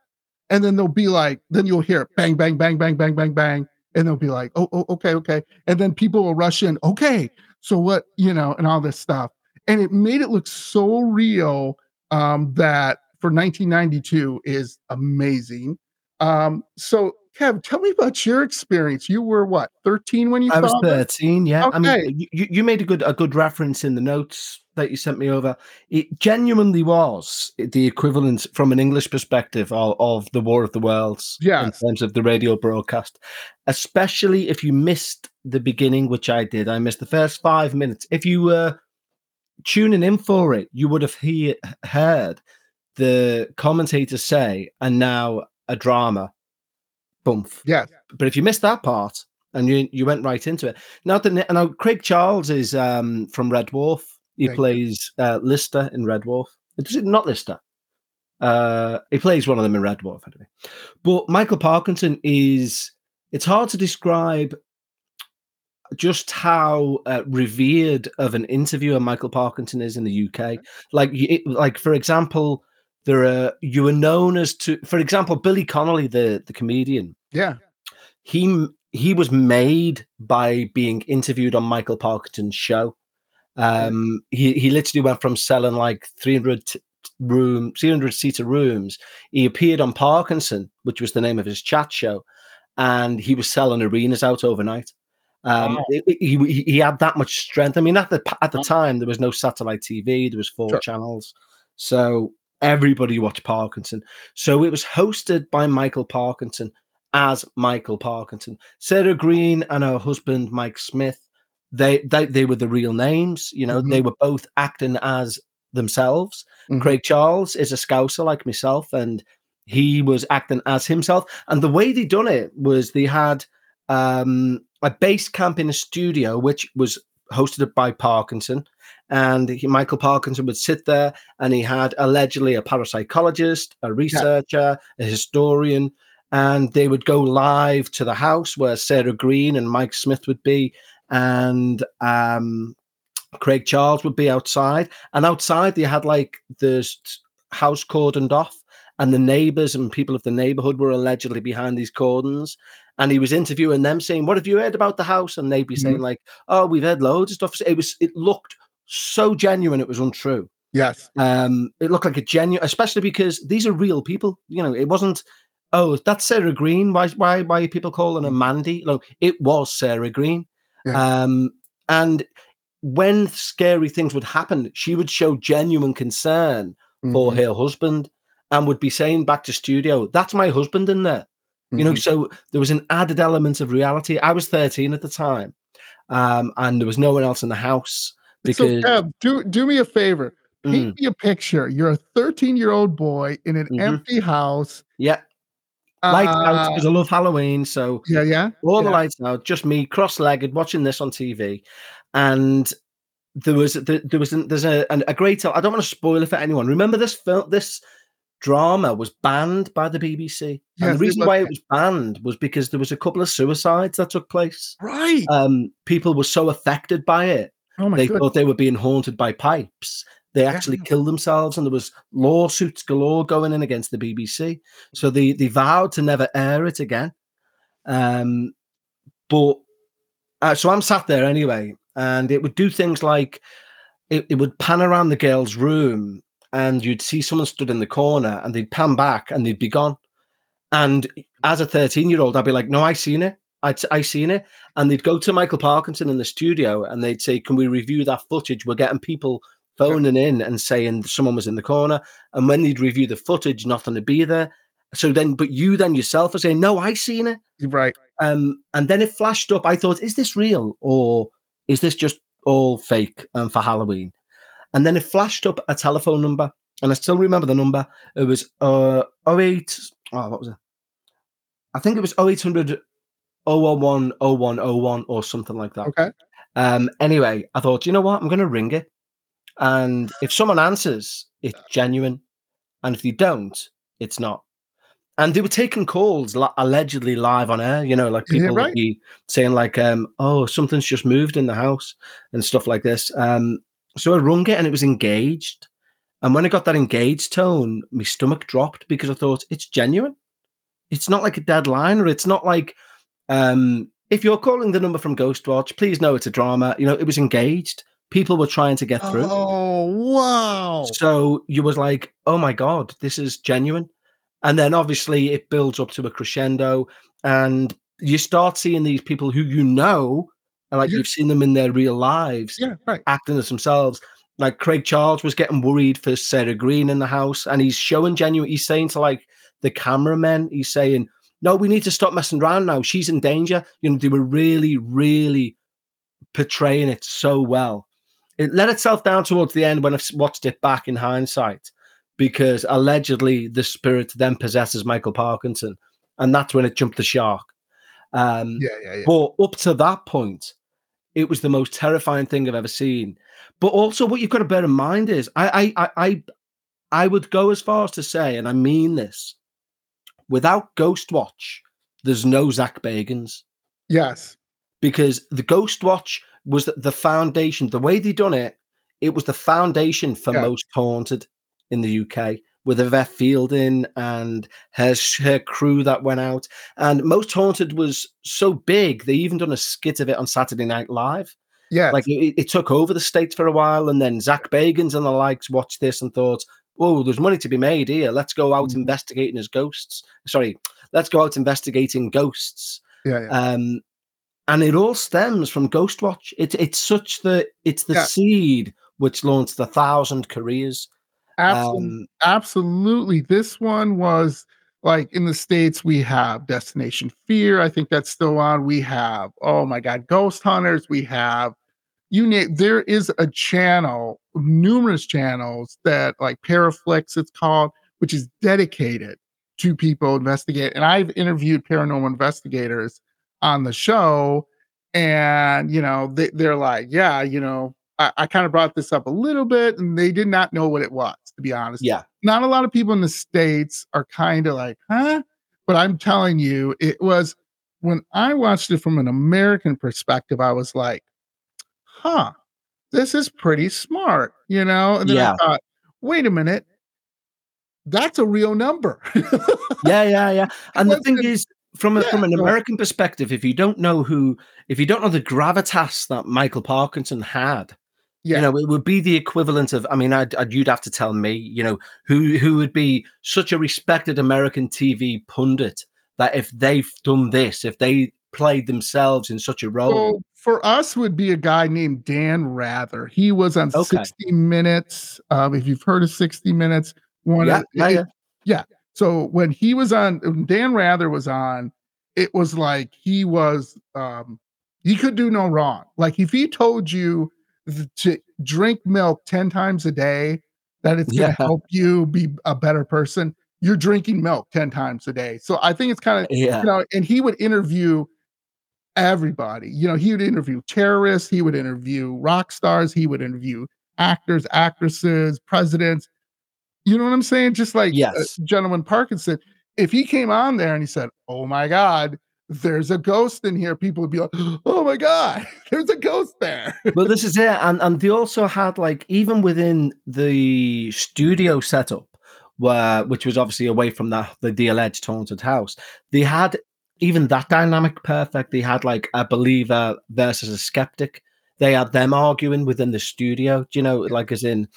And then they'll be like, then you'll hear bang, bang, bang, bang, bang, bang, bang. And they'll be like, oh, oh, okay, okay. And then people will rush in, okay, so what, you know, and all this stuff. And it made it look so real um, that for 1992 is amazing. Um, so Kev, tell me about your experience. You were what, 13 when you I was 13, yeah. Okay. I mean you, you made a good a good reference in the notes that you sent me over. It genuinely was the equivalent from an English perspective of, of the War of the Worlds yeah. in terms of the radio broadcast. Especially if you missed the beginning, which I did. I missed the first five minutes. If you were tuning in for it, you would have he- heard the commentator say, and now a drama. Bump. Yeah. But if you missed that part and you you went right into it, now the now Craig Charles is um from Red Dwarf. He Thank plays uh, Lister in Red Dwarf. Is it not Lister? Uh, he plays one of them in Red Dwarf anyway. But Michael Parkinson is. It's hard to describe just how uh, revered of an interviewer Michael Parkinson is in the UK. Like, it, like for example, there are you are known as to, for example, Billy Connolly, the the comedian. Yeah, he he was made by being interviewed on Michael Parkinson's show. Um, he he literally went from selling like 300 t- room 300 seater rooms. He appeared on Parkinson, which was the name of his chat show, and he was selling arenas out overnight. Um, Wow. he, he he had that much strength. I mean, at the at the time there was no satellite TV, there was four Sure. channels, so everybody watched Parkinson. So it was hosted by Michael Parkinson as Michael Parkinson. Sarah Greene and her husband Mike Smith, they they they were the real names. You know, Mhm. they were both acting as themselves. Mhm. Craig Charles is a scouser like myself, and he was acting as himself. And the way they done it was they had um, a base camp in a studio, which was hosted by Parkinson. And he, Michael Parkinson would sit there, and he had allegedly a parapsychologist, a researcher, a historian, and they would go live to the house where Sarah Greene and Mike Smith would be, and um, Craig Charles would be outside. And outside, they had like the house cordoned off, and the neighbors and people of the neighborhood were allegedly behind these cordons. And he was interviewing them, saying, "What have you heard about the house?" And they'd be saying, "Like, oh, we've heard loads of stuff." It was, it looked so genuine, it was untrue. yes, Um, it looked like a genuine, especially because these are real people. You know, it wasn't. Oh, that's Sarah Greene. Why, why, why are people calling her Mandy? No, it was Sarah Greene. Yeah. Um, and when scary things would happen, she would show genuine concern for Mhm. her husband and would be saying back to studio, "That's my husband in there." You know, Mhm. so there was an added element of reality. I was 13 at the time, um, and there was no one else in the house because so Kev, do do me a favor. Paint Mm, me a picture. You're a 13 year old boy in an Mhm. empty house. yeah, lights out Uh, because I love Halloween. So yeah, yeah. all the yeah. lights out, just me cross-legged watching this on TV, and there was there, was there's a a great I don't want to spoil it for anyone. Remember this film this drama was banned by the BBC, and the reason why it was banned was because there was a couple of suicides that took place. Right. Um, people were so affected by it oh my they goodness. thought they were being haunted by pipes. They actually Yeah. killed themselves, and there was lawsuits galore going in against the BBC. So they they vowed to never air it again. Um, but uh, so I'm sat there anyway, and it would do things like it, it would pan around the girl's room, and you'd see someone stood in the corner, and they'd pan back, and they'd be gone. And as a 13 year old, I'd be like, "No, I seen it. I I seen it." And they'd go to Michael Parkinson in the studio, and they'd say, "Can we review that footage?" We're getting people phoning in and saying someone was in the corner. And when they'd review the footage, nothing to be there. So then, but you then yourself are saying, "No, I seen it." right. Um, and then it flashed up. I thought, is this real or is this just all fake um, for Halloween? And then it flashed up a telephone number, and I still remember the number. It was uh 08, oh, what was it? I think it was 0800 011 0101 or something like that. Okay. Um, anyway, I thought, you know what? I'm going to ring it. And if someone answers, it's genuine. And if they don't, it's not. And they were taking calls allegedly live on air, you know, like people right. would be saying, like, um, oh, something's just moved in the house and stuff like this. Um, so I rung it and it was engaged. And when I got that engaged tone, my stomach dropped because I thought it's genuine. It's not like a dead line, or it's not like um, if you're calling the number from Ghostwatch, please know it's a drama. You know, it was engaged. People were trying to get through. Oh wow. So you was like, oh my God, this is genuine. And then obviously it builds up to a crescendo and you start seeing these people who you know, and like Yeah. you've seen them in their real lives, Yeah, right. acting as themselves. Like Craig Charles was getting worried for Sarah Greene in the house, and he's showing genuine. He's saying to like the cameramen, he's saying, "No, we need to stop messing around now. She's in danger." You know, they were really, really portraying it so well. It let itself down towards the end when I've watched it back in hindsight, because allegedly the spirit then possesses Michael Parkinson, and that's when it jumped the shark. Um, yeah, yeah, yeah. But up to that point, it was the most terrifying thing I've ever seen. But also, what you've got to bear in mind is, I, I, I, I would go as far as to say, and I mean this, without Ghost Watch, there's no Zak Bagans. Yes, because the Ghostwatch was the foundation. The way they done it, it was the foundation for yeah. most haunted in the UK with Yvette Fielding and her her crew that went out. And most haunted was so big they even done a skit of it on Saturday Night Live. Yeah, like it, it took over the states for a while, and then Zak Bagans and the likes watched this and thought, "Oh, there's money to be made here. Let's go out mm-hmm. investigating as ghosts." Sorry, let's go out investigating ghosts. Yeah, yeah. Um, and it all stems from Ghostwatch. It's it's such the it's the yeah. seed which launched a thousand careers. Absolutely, um, absolutely. This one was like in the states. We have Destination Fear. I think that's still on. We have oh my god, Ghost Hunters. We have you name. There is a channel, numerous channels that like Paraflix. It's called, which is dedicated to people investigate. And I've interviewed paranormal investigators on the show and you know they, they're like yeah you know I, I kind of brought this up a little bit and they did not know what it was to be honest. Yeah. Not a lot of people in the states are kind of like huh? But i'm telling you it was when i watched it from an american perspective i was like huh this is pretty smart you know? And then yeah. i thought wait a minute. That's a real number. Yeah yeah yeah. And the thing is from a, yeah, from an American perspective, if you don't know who, if you don't know the gravitas that Michael Parkinson had, yeah. you know, it would be the equivalent of. I mean, I'd, I'd, you'd have to tell me, you know, who who would be such a respected American TV pundit that if they've done this, if they played themselves in such a role. So for us, would be a guy named Dan Rather. He was on okay. 60 Minutes. Um, if you've heard of 60 Minutes, one yeah, of, yeah, it, yeah. So when he was on, Dan Rather was on, it was like he was, um, he could do no wrong. Like if he told you to drink milk 10 times a day, that it's going to yeah. help you be a better person, you're drinking milk 10 times a day. So I think it's kind of, yeah. you know, and he would interview everybody. You know, he would interview terrorists, he would interview rock stars, he would interview actors, actresses, presidents. You know what I'm saying? Just like uh, yes. gentleman Parkinson, if he came on there and he said, "Oh my God, there's a ghost in here," people would be like, "Oh my God, there's a ghost there." but this is it, and and they also had like even within the studio setup, where which was obviously away from the the, the alleged haunted house, they had even that dynamic perfect. They had like a believer versus a skeptic. They had them arguing within the studio. Do you know, like as in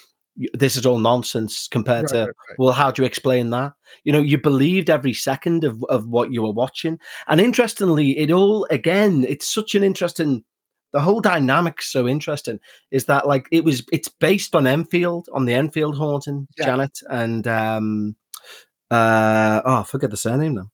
this is all nonsense compared right, to right, right. well how do you explain that you know you believed every second of, of what you were watching and interestingly it all again it's such an interesting the whole dynamic's so interesting is that like it was it's based on enfield on the enfield haunting yeah. janet and um uh oh i forget the surname now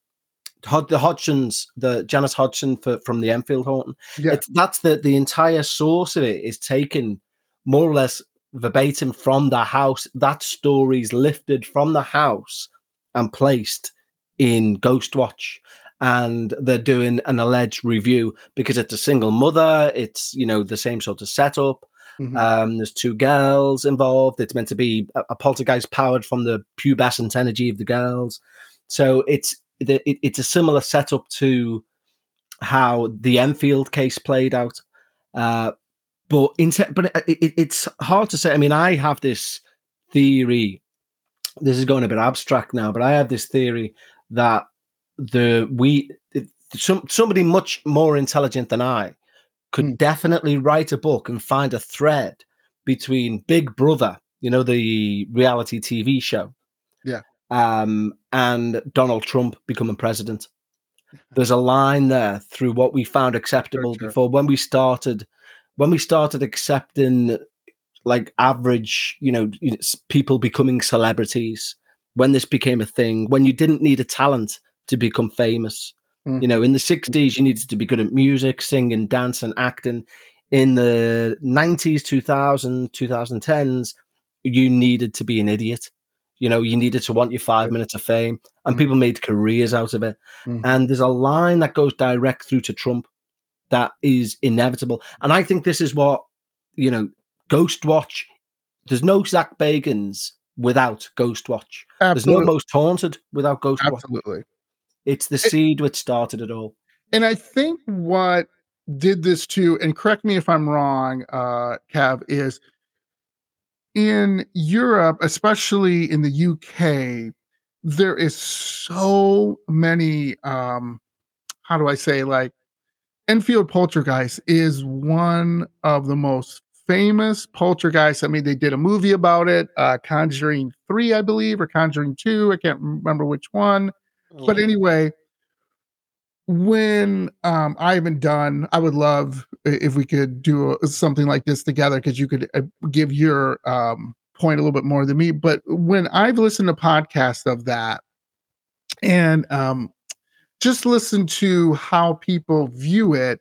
Hod- the Hodgsons, the Janice Hodgson for, from the Enfield Haunting. Yeah. It's, that's the the entire source of it is taken more or less verbatim from the house. That story's lifted from the house and placed in Ghostwatch. And they're doing an alleged review because it's a single mother. It's you know the same sort of setup. Mm-hmm. Um, there's two girls involved. It's meant to be a, a, poltergeist powered from the pubescent energy of the girls. So it's it, it's a similar setup to how the Enfield case played out. Uh, but in te- but it, it, it's hard to say. I mean, I have this theory. This is going a bit abstract now, but I have this theory that the we some somebody much more intelligent than I could mm. definitely write a book and find a thread between Big Brother, you know, the reality TV show, yeah, um, and Donald Trump becoming president. There's a line there through what we found acceptable sure, sure. before when we started when we started accepting like average, you know, people becoming celebrities, when this became a thing, when you didn't need a talent to become famous. Mm. You know, in the 60s, you needed to be good at music, singing, dancing, acting. in the 90s, 2000, 2010s, you needed to be an idiot. You know, you needed to want your five minutes of fame, and Mhm. people made careers out of it. Mhm. And there's a line that goes direct through to Trump that is inevitable. And I think this is what, you know, Ghost Watch, there's no Zak Bagans without Ghost Watch. There's no Most Haunted without Ghost Watch. Absolutely. It's the seed which started it all. And I think what did this too, and correct me if I'm wrong, uh, Kev, is in Europe, especially in the UK, there is so many um how do I say like Enfield Poltergeist is one of the most famous poltergeists. I mean, they did a movie about it, uh Conjuring 3, I believe, or Conjuring 2. I can't remember which one. But anyway, when um I haven't done, I would love if we could do a, something like this together because you could uh, give your um point a little bit more than me. But when I've listened to podcasts of that and um just listen to how people view it,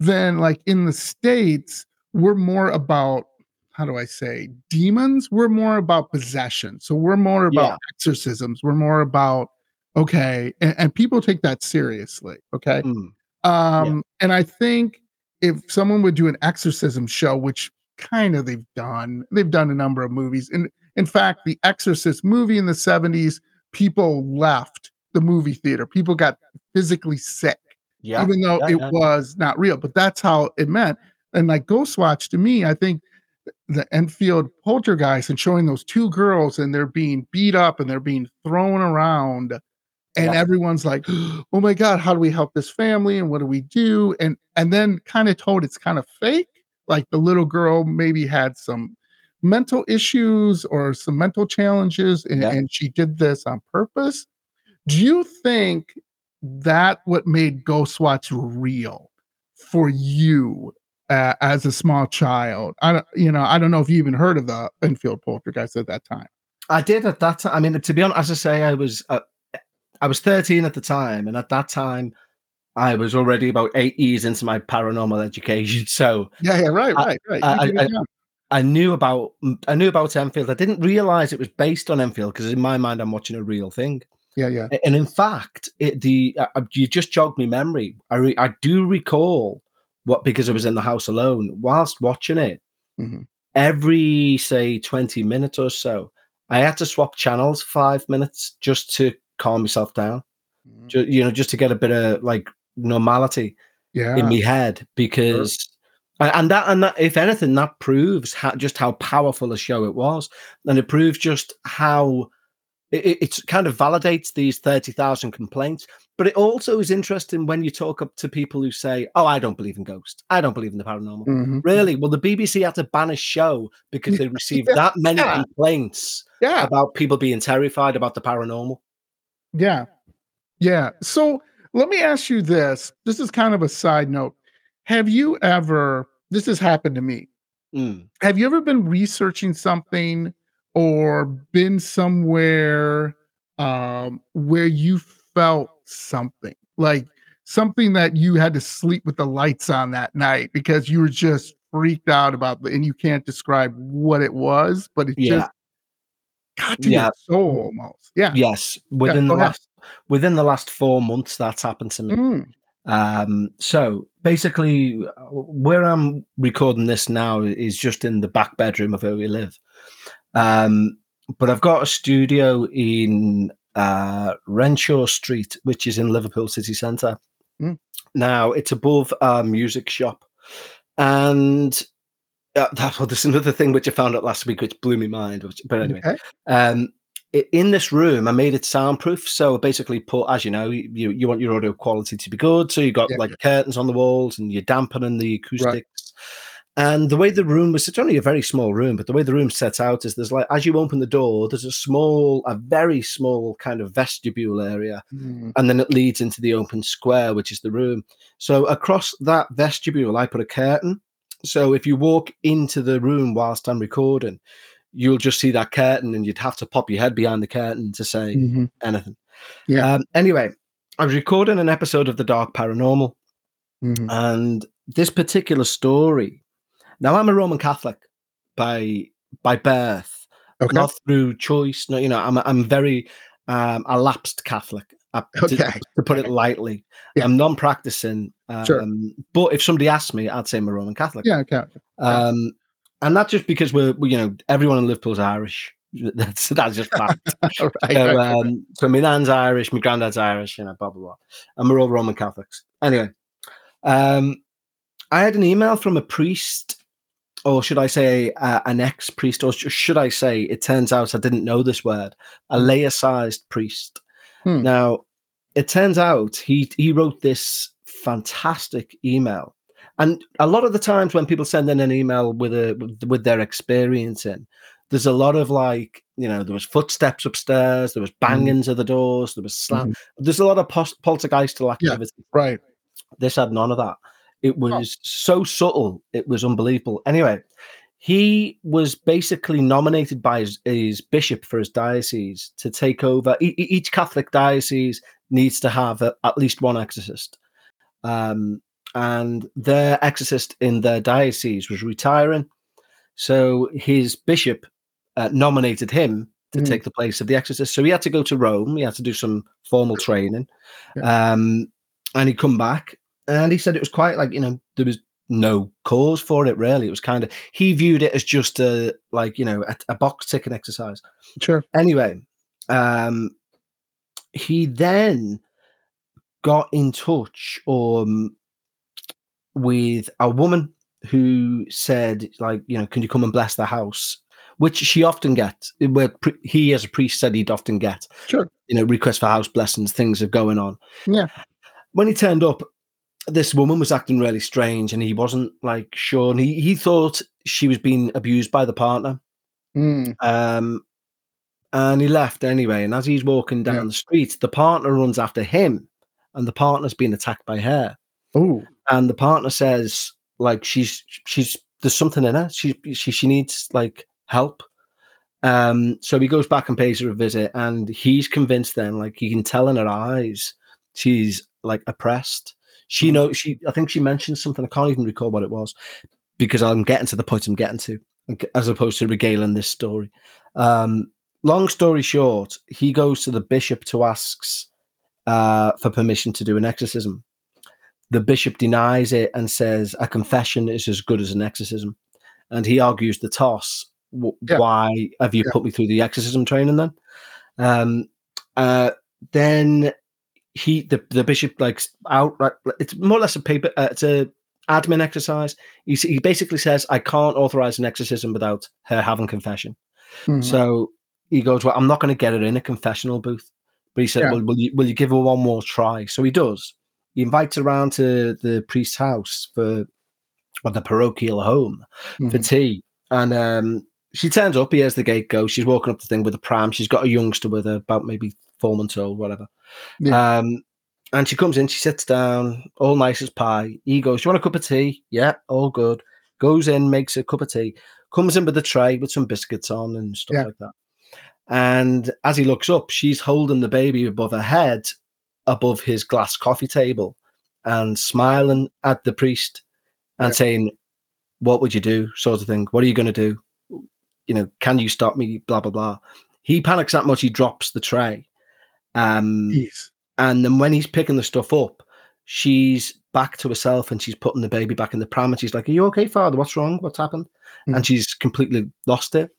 then like in the States, we're more about how do I say demons? We're more about possession. So we're more about Yeah. exorcisms. We're more about okay, and, and people take that seriously. Okay. Mm. Um, and I think if someone would do an exorcism show, which kind of they've done, they've done a number of movies. And in fact, the Exorcist movie in the 70s, people left the movie theater. People got physically sick, Yeah. even though yeah, it yeah. was not real. But that's how it meant. And like Ghostwatch to me, I think the Enfield poltergeist and showing those two girls and they're being beat up and they're being thrown around and everyone's like oh my god how do we help this family and what do we do and and then kind of told it's kind of fake like the little girl maybe had some mental issues or some mental challenges and, Yeah. and she did this on purpose do you think that what made ghostwatch real for you uh, as a small child i don't you know i don't know if you even heard of the enfield poltergeist at that time I did at that time. I mean, to be honest, as I say, I was uh, I was 13 at the time, and at that time, I was already about eight years into my paranormal education. So yeah yeah right right right I- You I- I knew about I knew about Enfield. I didn't realize it was based on Enfield because in my mind, I'm watching a real thing. Yeah yeah And in fact, it, the uh, uh, you just jogged me memory. I re, I do recall what because I was in the house alone whilst watching it. Mhm. Every say 20 minutes or so, I had to swap channels five minutes just to calm myself down. ju- you know, just to get a bit of like normality yeah in my head because. a- And that, and that, if anything, that proves how, just how powerful a show it was, and it proves just how it, it kind of validates these thirty thousand complaints. But it also is interesting when you talk up to people who say, "Oh, I don't believe in ghosts. I don't believe in the paranormal." Mhm. Really? Well, the BBC had to ban a show because they received that many Yeah. complaints yeah about people being terrified about the paranormal. Yeah. Yeah. So let me ask you this. This is kind of a side note. Have you ever, this has happened to me. Mm. Have you ever been researching something or been somewhere um, where you felt something like something that you had to sleep with the lights on that night because you were just freaked out about the, and you can't describe what it was, but it Yeah. just got to Yeah. your soul almost. Yeah. Yes, within go the ahead. last within the last four months, that's happened to me. Mm, Um, so basically, uh, where I'm recording this now is just in the back bedroom of where we live. Um, but I've got a studio in uh, Renshaw Street, which is in Liverpool city centre. Mm. Now it's above a music shop, and uh, that, well, there's another thing which I found out last week, which blew my mind. Which, but anyway, okay. um, in this room, I made it soundproof. So basically put, as you know, you you want your audio quality to be good. So you got Yeah. like curtains on the walls and you're dampening the acoustics. And the way the room was, it's only a very small room, but the way the room set out is there's like, as you open the door, there's a small, a very small kind of vestibule area Mm, and then it leads into the open square, which is the room. So across that vestibule, I put a curtain. So if you walk into the room whilst I'm recording, you'll just see that curtain, and you'd have to pop your head behind the curtain to say mhm. anything. Yeah. Um, anyway, I was recording an episode of The Dark Paranormal, Mm-hmm. And this particular story, now I'm a Roman Catholic by by birth, okay. not through choice. No, you know, I'm I'm very um, a lapsed Catholic. Uh, okay. To, to, put it lightly, yeah. I'm non-practicing. Um, sure. But if somebody asked me, I'd say I'm a Roman Catholic. Yeah, okay. Um, and not just because we're, we, you know, everyone in Liverpool's Irish. That's that's just fact. right, so, right, um, so my nan's Irish, my granddad's Irish, you know, blah blah blah, and we're all Roman Catholics. Anyway, um, I had an email from a priest or should I say uh, an ex priest, or should I say, it turns out I didn't know this word, a hmm. laicized priest. Hmm. Now, it turns out he he wrote this fantastic email, and a lot of the times when people send in an email with a with, their experience in, there's a lot of like you know there was footsteps upstairs, there was hmm. bangings mm. of the doors, there was slam. Mm. There's a lot of post- poltergeistal activity. Yeah, right. This had none of that. It was oh. so subtle. It was unbelievable. Anyway, he was basically nominated by his, his bishop for his diocese to take over. E- each Catholic diocese needs to have a, at least one exorcist. Um, and their exorcist in their diocese was retiring. So his bishop uh, nominated him to mm. take the place of the exorcist. So he had to go to Rome. He had to do some formal training. Yeah. Um, and he'd come back and he said it was quite like you know there was no cause for it really. It was kind of he viewed it as just a like you know a, a box ticking exercise. Sure. Anyway um he then got in touch um with a woman who said like you know can you come and bless the house? Which she often gets where he as a priest said he'd often get sure. you know requests for house blessings things are going on. Yeah. When he turned up this woman was acting really strange and he wasn't like sure. And he, he thought she was being abused by the partner. Mm. um and he left anyway. And as he's walking down yeah. the street the partner runs after him and the partner's being attacked by her. Oh and the partner says like she's she's there's something in her. She she, she needs like help. Um so he goes back and pays her a visit and he's convinced then like he can tell in her eyes she's like oppressed she mm. know she. I think she mentioned something. I can't even recall what it was because I'm getting to the point I'm getting to, as opposed to regaling this story. Um, long story short, he goes to the bishop to ask uh, for permission to do an exorcism. The bishop denies it and says a confession is as good as an exorcism, and he argues the toss. Yeah. Why have you yeah. put me through the exorcism training then? Um, uh, then he the, the bishop like outright it's more or less a paper uh, it's a admin exercise he, he basically says i can't authorize an exorcism without her having confession mm-hmm. so he goes well i'm not going to get her in a confessional booth but he said yeah. well will you, will you give her one more try so he does he invites her around to the priest's house for or the parochial home mm-hmm. for tea and um she turns up he has the gate go she's walking up the thing with a pram she's got a youngster with her about maybe four months old whatever yeah. Um, and she comes in, she sits down, all nice as pie. He goes, You want a cup of tea? Yeah, all good. Goes in, makes a cup of tea, comes in with a tray with some biscuits on and stuff yeah. like that. And as he looks up, she's holding the baby above her head, above his glass coffee table, and smiling at the priest and yeah. saying, What would you do? sort of thing. What are you going to do? You know, can you stop me? Blah, blah, blah. He panics that much, he drops the tray um, Jeez. And then when he's picking the stuff up, she's back to herself and she's putting the baby back in the pram and she's like, Are you okay, father? What's wrong? What's happened? Mm. And she's completely lost it.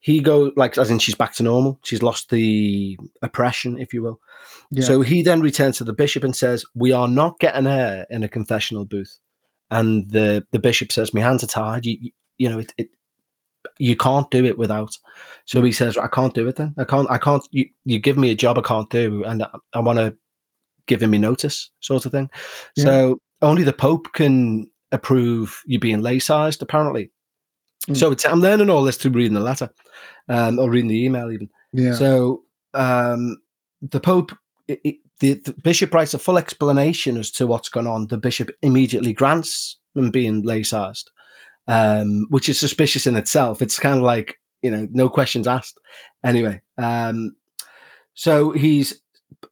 He goes like as in she's back to normal. She's lost the oppression, if you will. Yeah. So he then returns to the bishop and says, We are not getting her in a confessional booth. And the the bishop says, My hands are tied. You, you know, it, it you can't do it without. So he says, I can't do it then. I can't, I can't, you, you give me a job I can't do, and I, I want to give him me notice, sort of thing. Yeah. So only the Pope can approve you being laicized, apparently. Mm. So I'm learning all this through reading the letter um, or reading the email, even. Yeah. So um, the Pope, it, it, the, the bishop writes a full explanation as to what's gone on. The bishop immediately grants them being laicized um, which is suspicious in itself. It's kind of like you know, no questions asked. Anyway, um, so he's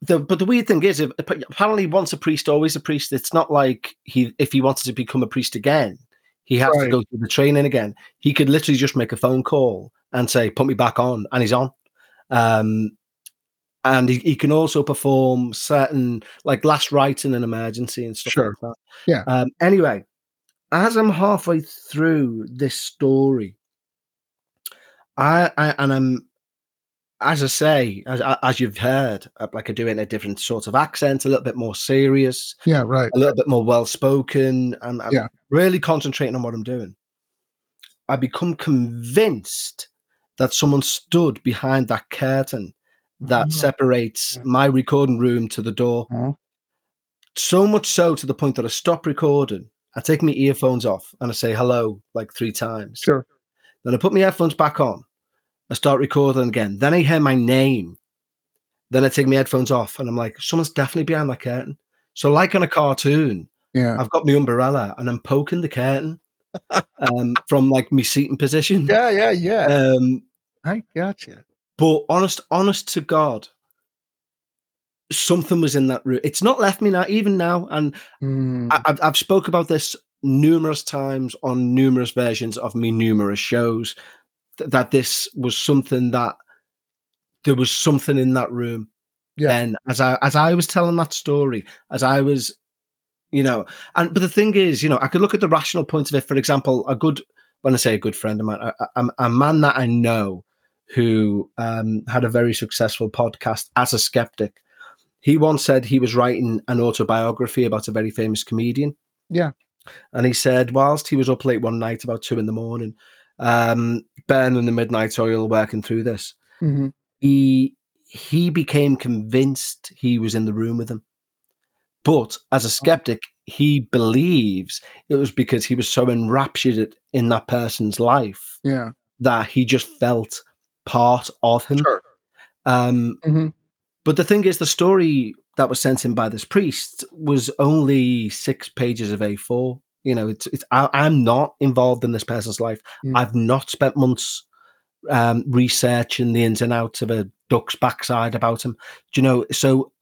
the, but the weird thing is, if, apparently, once a priest, always a priest. It's not like he, if he wanted to become a priest again, he has right. to go through the training again. He could literally just make a phone call and say, "Put me back on," and he's on. Um, and he, he can also perform certain like last rite in an emergency and stuff sure. like that. Yeah. Um, anyway, as I'm halfway through this story, I, I and I'm as I say, as, as you've heard, uh, like I do it in a different sort of accent, a little bit more serious. Yeah, right. A little bit more well spoken. and I'm yeah. really concentrating on what I'm doing. I become convinced that someone stood behind that curtain that oh. separates my recording room to the door. Oh. So much so to the point that I stop recording, I take my earphones off and I say hello like three times. Sure. Then I put my headphones back on I start recording again. Then I hear my name. Then I take my headphones off and I'm like, someone's definitely behind that curtain. So, like on a cartoon, yeah, I've got my umbrella and I'm poking the curtain um, from like my seating position. Yeah, yeah, yeah. Um, I gotcha. But honest, honest to God, something was in that room. It's not left me now, even now. And mm. I, have I've spoke about this numerous times on numerous versions of me numerous shows th- that this was something that there was something in that room. Yeah. And as I as I was telling that story, as I was, you know, and but the thing is, you know, I could look at the rational point of it. For example, a good when I say a good friend of mine, a, a, a man that I know who um, had a very successful podcast as a skeptic. He once said he was writing an autobiography about a very famous comedian. Yeah. And he said, whilst he was up late one night about two in the morning, um, burning the midnight oil, working through this. Mm-hmm. He he became convinced he was in the room with him, but as a skeptic, he believes it was because he was so enraptured in that person's life, yeah, that he just felt part of him. Sure. Um, mm-hmm. But the thing is, the story that was sent in by this priest was only six pages of A4 you know it's it's I, am not involved in this person's life mm. i've not spent months um, researching the ins and outs of a duck's backside about him do you know so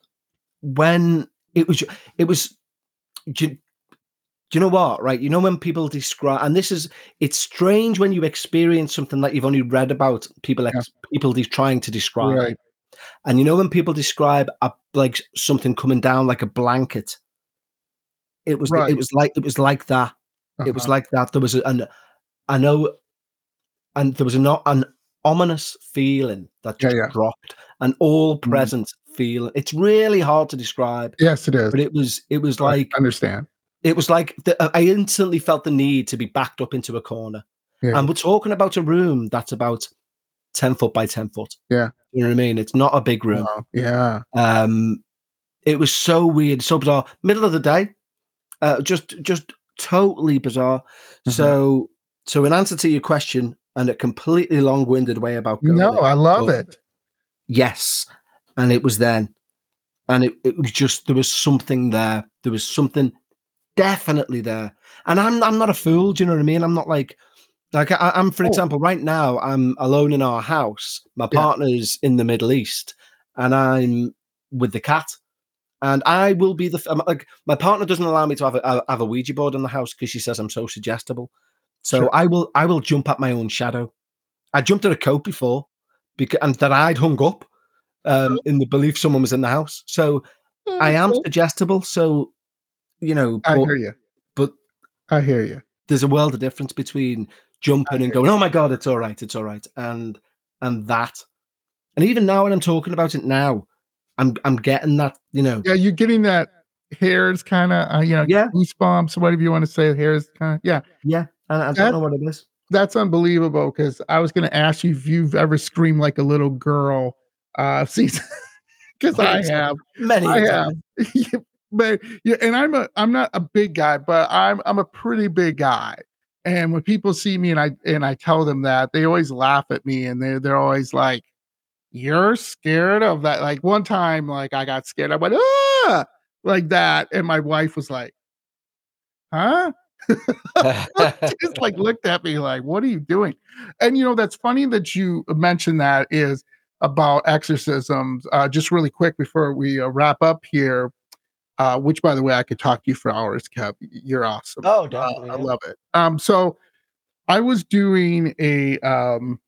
when it was it was do you, do you know what right you know when people describe and this is it's strange when you experience something that you've only read about people ex, yeah. people trying to describe right. And you know when people describe a, like something coming down like a blanket it was right. it was like it was like that. Uh-huh. It was uh-huh. like that. There was a, an I know, and there was a not an ominous feeling that just yeah, yeah. dropped, an all mm. present mm. feeling. It's really hard to describe. Yes, it is. But it was it was like I understand. It was like the, I instantly felt the need to be backed up into a corner. Yeah. And we're talking about a room that's about 10 foot by 10 foot. Yeah. You know what I mean? It's not a big room. Yeah. Um, it was so weird, so bizarre. Middle of the day, uh, just just totally bizarre. Mm-hmm. So so in answer to your question and a completely long-winded way about no, I love it. Yes, and it was then, and it, it was just there was something there. There was something definitely there, and I'm I'm not a fool. Do you know what I mean? I'm not like like I, am for oh. example right now I'm alone in our house. My partner's yeah. in the Middle East, and I'm with the cat and I will be the like my partner doesn't allow me to have a have a Ouija board in the house because she says I'm so suggestible. So sure. I will I will jump at my own shadow. I jumped at a coat before because and that I'd hung up um, in the belief someone was in the house. So I am suggestible. So you know, I hear you. But I hear you. There's a world of difference between jumping and going, "Oh my god, it's all right, it's all right," and and that. And even now, when I'm talking about it now, I'm I'm getting that, you know. Yeah, you're getting that hairs kind of, uh, you know, yeah, goosebumps, whatever you want to say. Hairs kind of, yeah, yeah. I, I don't know what it is. That's unbelievable because I was going to ask you if you've ever screamed like a little girl. Uh, see, because I have many. I have. but yeah, and I'm a I'm not a big guy, but I'm I'm a pretty big guy. And when people see me and I and I tell them that, they always laugh at me and they they're always like, you're scared of that. Like one time, like I got scared. I went, ah, like that. And my wife was like, huh? just like looked at me like, what are you doing? And you know, that's funny that you mentioned that is about exorcisms. Uh, just really quick before we uh, wrap up here, uh, which by the way, I could talk to you for hours, Kev. You're awesome. Oh, Uh, definitely. I love it. Um, so I was doing a um,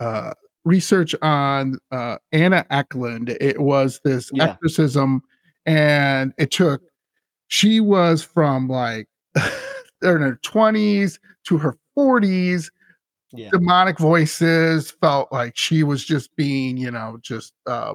uh, research on uh, Anna Ecklund. It was this Yeah. exorcism, and it took. She was from like in her twenties to her forties. Yeah. Demonic voices felt like she was just being, you know, just uh,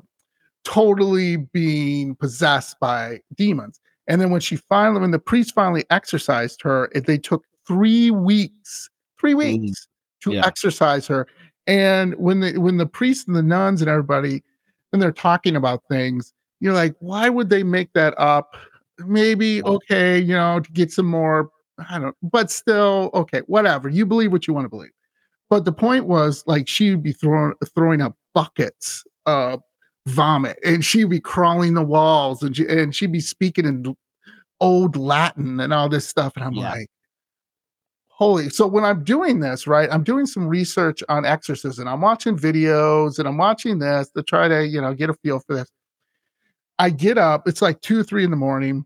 totally being possessed by demons. And then when she finally, when the priest finally exorcised her, it, they took three weeks, three Mm, weeks to yeah. exorcise her. And when the when the priests and the nuns and everybody, when they're talking about things, you're like, why would they make that up? Maybe okay, you know, to get some more. I don't, but still okay, whatever. You believe what you want to believe. But the point was, like, she would be throwing throwing up buckets of vomit, and she'd be crawling the walls, and she, and she'd be speaking in old Latin and all this stuff. And I'm Yeah. like, holy. So when I'm doing this, right, I'm doing some research on exorcism. I'm watching videos and I'm watching this to try to, you know, get a feel for this. I get up, it's like two, three in the morning,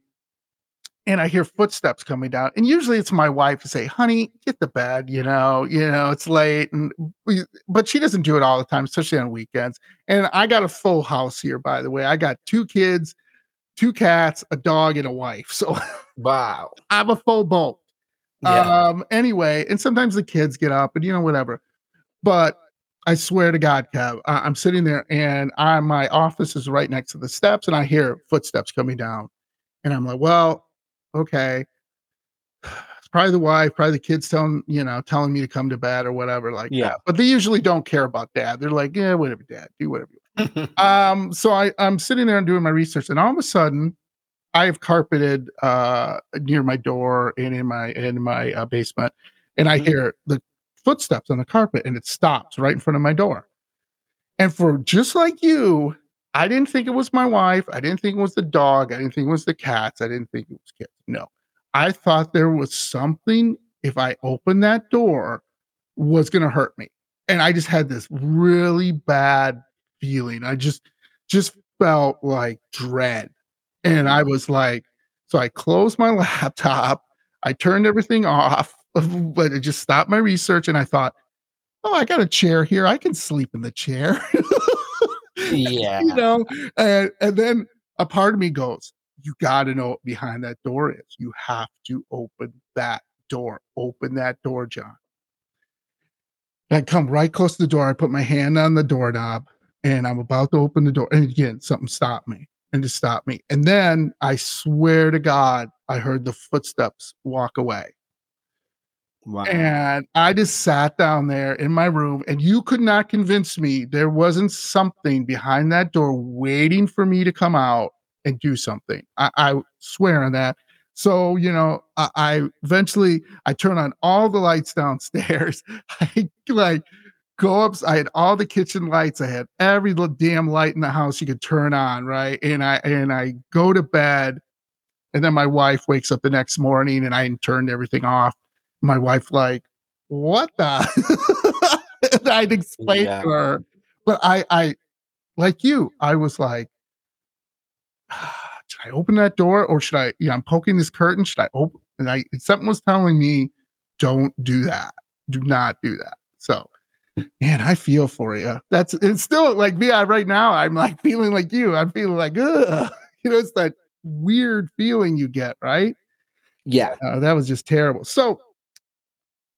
and I hear footsteps coming down. And usually it's my wife to say, honey, get to bed, you know, you know, it's late. And we, but she doesn't do it all the time, especially on weekends. And I got a full house here, by the way. I got two kids, two cats, a dog, and a wife. So Wow. I'm a full boat. Yeah. Um, anyway, and sometimes the kids get up and you know, whatever. But I swear to God, Kev, I- I'm sitting there and I my office is right next to the steps, and I hear footsteps coming down. And I'm like, well, okay. It's probably the wife, probably the kids telling, you know, telling me to come to bed or whatever, like Yeah. that. But they usually don't care about dad. They're like, yeah, whatever, dad, do whatever you um so i i'm sitting there and doing my research and all of a sudden i have carpeted uh near my door and in my in my uh, basement and i Mhm. hear the footsteps on the carpet and it stops right in front of my door and for just like you i didn't think it was my wife i didn't think it was the dog i didn't think it was the cats i didn't think it was kids no i thought there was something if i opened that door was going to hurt me and i just had this really bad feeling. I just just felt like dread. And I mm-hmm. was like, so I closed my laptop, I turned everything off, but it just stopped my research. And I thought, oh, I got a chair here. I can sleep in the chair. yeah. you know, and, and then a part of me goes, you got to know what behind that door is. You have to open that door. Open that door, John. I come right close to the door. I put my hand on the doorknob and I'm about to open the door. And again, something stopped me and just stopped me. And then I swear to God, I heard the footsteps walk away. Wow. And I just sat down there in my room, and you could not convince me there wasn't something behind that door waiting for me to come out and do something. I, I swear on that. So, you know, I, I eventually I turn on all the lights downstairs. I like go up. I had all the kitchen lights. I had every damn light in the house you could turn on, right? And I and I go to bed, and then my wife wakes up the next morning, and I turned everything off. My wife like, what the? and I'd explain Yeah. to her, but I I like you. I was like, should I open that door or should I? Yeah, I'm poking this curtain. Should I open? And I something was telling me, don't do that. Do not do that. So man, I feel for you. That's it's still like me. I right now, I'm like feeling like you. I'm feeling like, ugh. You know, it's that weird feeling you get, right? yeah. Uh, that was just terrible. So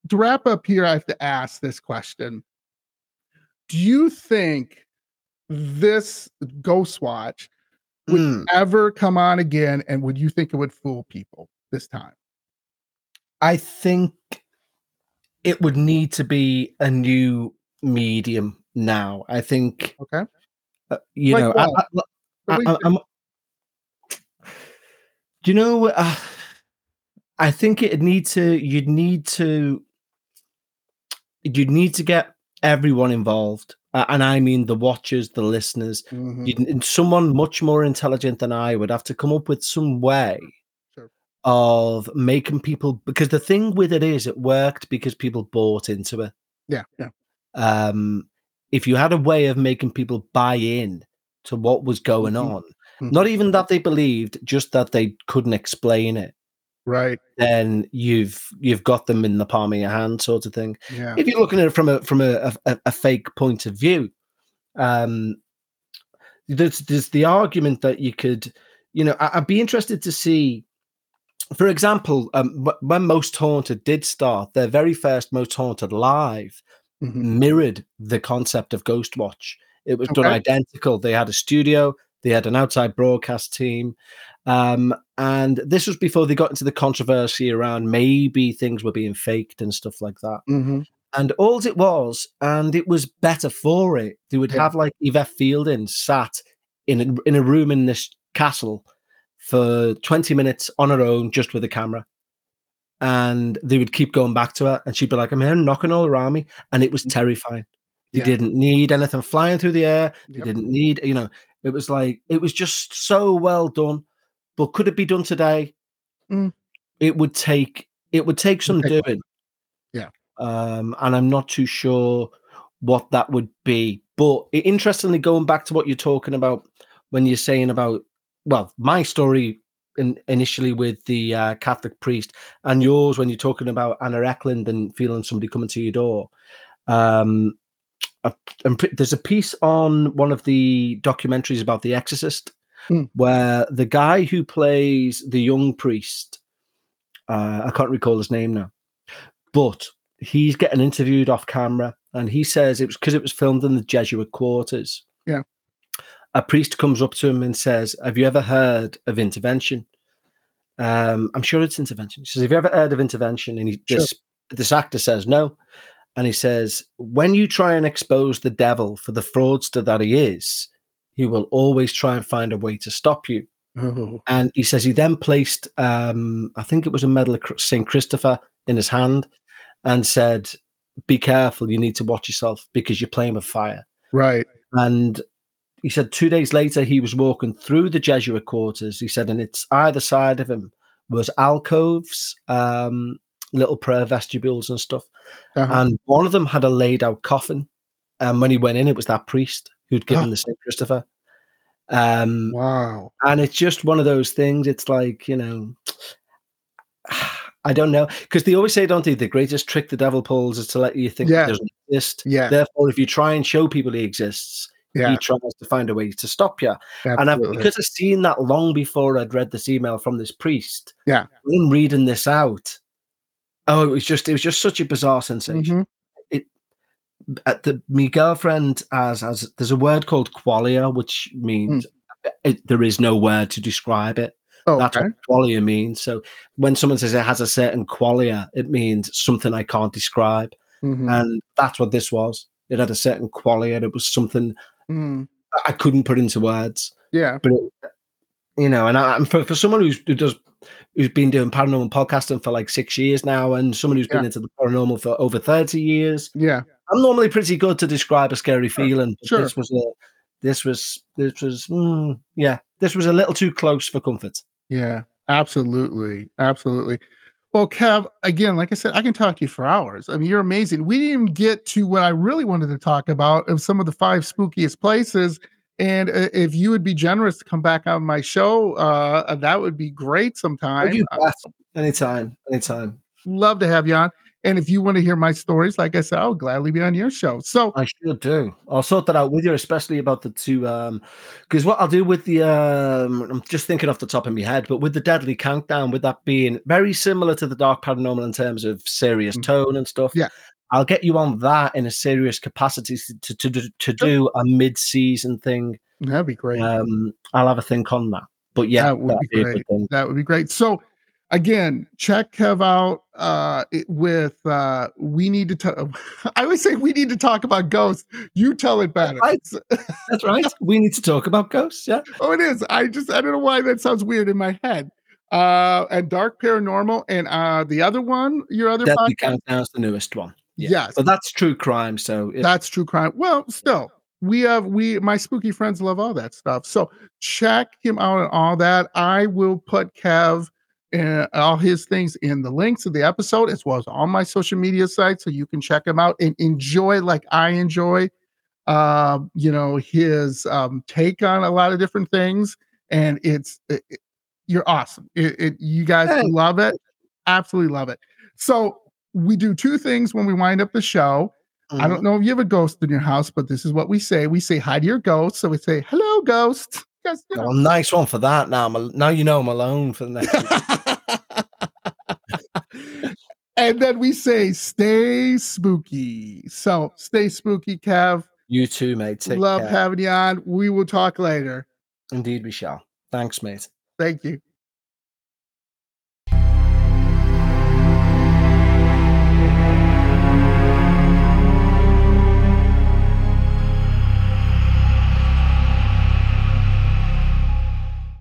to wrap up here, I have to ask this question. Do you think this Ghost Watch would Mm. ever come on again? And would you think it would fool people this time? I think it would need to be a new medium now. I think, Okay. uh, you Like know, I? I, What do you I, I'm, do you know, uh, I think it need to, you'd need to, you'd need to get everyone involved. Uh, and I mean the watchers, the listeners, Mhm. and someone much more intelligent than I would have to come up with some way Sure. of making people because the thing with it is it worked because people bought into it. Yeah. Yeah. Um, if you had a way of making people buy in to what was going Mhm. on, not even that they believed, just that they couldn't explain it, Right. then you've you've got them in the palm of your hand, sort of thing. Yeah. If you're looking at it from a from a, a, a fake point of view, um, there's there's the argument that you could, you know, I, I'd be interested to see, for example, um, when Most Haunted did start, their very first Most Haunted live Mhm. mirrored the concept of Ghostwatch. It was done identical. They had a studio, they had an outside broadcast team. Um, and this was before they got into the controversy around maybe things were being faked and stuff like that. Mhm. And all it was, and it was better for it, they would Yeah. have like Yvette Fielding sat in a, in a room in this castle for 20 minutes on her own, just with a camera. And they would keep going back to her, and she'd be like, I'm here knocking all around me. And it was Mhm. terrifying. They Yeah. didn't need anything flying through the air. They Yep. didn't need, you know, it was like, it was just so well done. But could it be done today? Mm. It would take, it would take some take doing. Yeah. Um, and I'm not too sure what that would be. But i- interestingly, going back to what you're talking about when you're saying about, well, my story in, initially with the uh, Catholic priest and yours when you're talking about Anna Ecklund and feeling somebody coming to your door. Um, a- there's a piece on one of the documentaries about The Exorcist Hmm. where the guy who plays the young priest, uh, I can't recall his name now, but he's getting interviewed off camera and he says it was because it was filmed in the Jesuit quarters. Yeah. A priest comes up to him and says, Have you ever heard of intervention? Um, I'm sure it's intervention. He says, Have you ever heard of intervention? And he, Sure. this, this actor says, No. And he says, When you try and expose the devil for the fraudster that he is, he will always try and find a way to stop you. Oh. And he says he then placed, um, I think it was a medal of St. Christopher in his hand and said, Be careful, you need to watch yourself because you're playing with fire. Right. And he said two days later, he was walking through the Jesuit quarters. He said, and it's either side of him was alcoves, um, little prayer vestibules and stuff. Uh-huh. And one of them had a laid out coffin. And when he went in, it was that priest who'd given Oh. the St. Christopher. Um, wow. and it's just one of those things. It's like, you know, I don't know. Because they always say, don't they, the greatest trick the devil pulls is to let you think Yeah. he doesn't exist. Yeah. Therefore, if you try and show people he exists, Yeah. he tries to find a way to stop you. And I've, because I've seen that long before I'd read this email from this priest, Yeah. when reading this out, oh, it was just it was just such a bizarre sensation. Mhm. at the, my girlfriend has as there's a word called qualia, which means it, there is no word to describe it. Oh, That's. Okay. what qualia means. So when someone says it has a certain qualia, it means something I can't describe, Mhm. and that's what this was. It had a certain qualia. It was something Mm. I couldn't put into words. Yeah. But it, you know, and, I, and for for someone who's who does who's been doing paranormal podcasting for like six years now, and someone who's been into the paranormal for over thirty years, Yeah. I'm normally pretty good to describe a scary feeling. but sure. This was a this was this was mm, yeah, this was a little too close for comfort. Yeah. Absolutely. Absolutely. Well, Kev, again, like I said, I can talk to you for hours. I mean, you're amazing. We didn't even get to what I really wanted to talk about of some of the five spookiest places. And uh, if you would be generous to come back on my show, uh, that would be great sometime. bet. Anytime, anytime. love to have you on. And if you want to hear my stories, like I said, I'll gladly be on your show. So, I sure do. I'll sort that out with you, especially about the two. Um, because what I'll do with the um, I'm just thinking off the top of my head, but with the Deadly Countdown, with that being very similar to the Dark Paranormal in terms of serious Mm. tone and stuff. Yeah. I'll get you on that in a serious capacity to to to, to do a mid-season thing. that'd be great. Um, I'll have a think on that. But yeah, That would be great. That would be great. So again, check Kev out uh with uh we need to talk I always say we need to talk about ghosts. You tell it better. right. That's right. we need to talk about ghosts. Yeah. Oh, it is. I just I don't know why that sounds weird in my head. Uh and Dark Paranormal and uh the other one, your other Deadly podcast. Countdown's the newest one. Yeah. Yes. But that's true crime. So it, That's true crime. Well, still, we have we my spooky friends love all that stuff. So check him out and all that. I will put Kev and all his things in the links of the episode as well as on my social media sites so you can check him out and enjoy like I enjoy uh, you know, his um, take on a lot of different things, and it's it, it, you're awesome. It, you guys hey. love it, absolutely love it. So we do two things when we wind up the show. Mm-hmm. I don't mm-hmm. know if you have a ghost in your house, but this is what we say. We say hi to your ghost. So we say, hello, ghost. Yes, you know. oh, nice one for that. Now, I'm, now you know I'm alone for the next. and then we say, stay spooky. So stay spooky, Kev. You too, mate. Take Love care. having you on. We will talk later. Indeed, we shall. Thanks, mate. Thank you.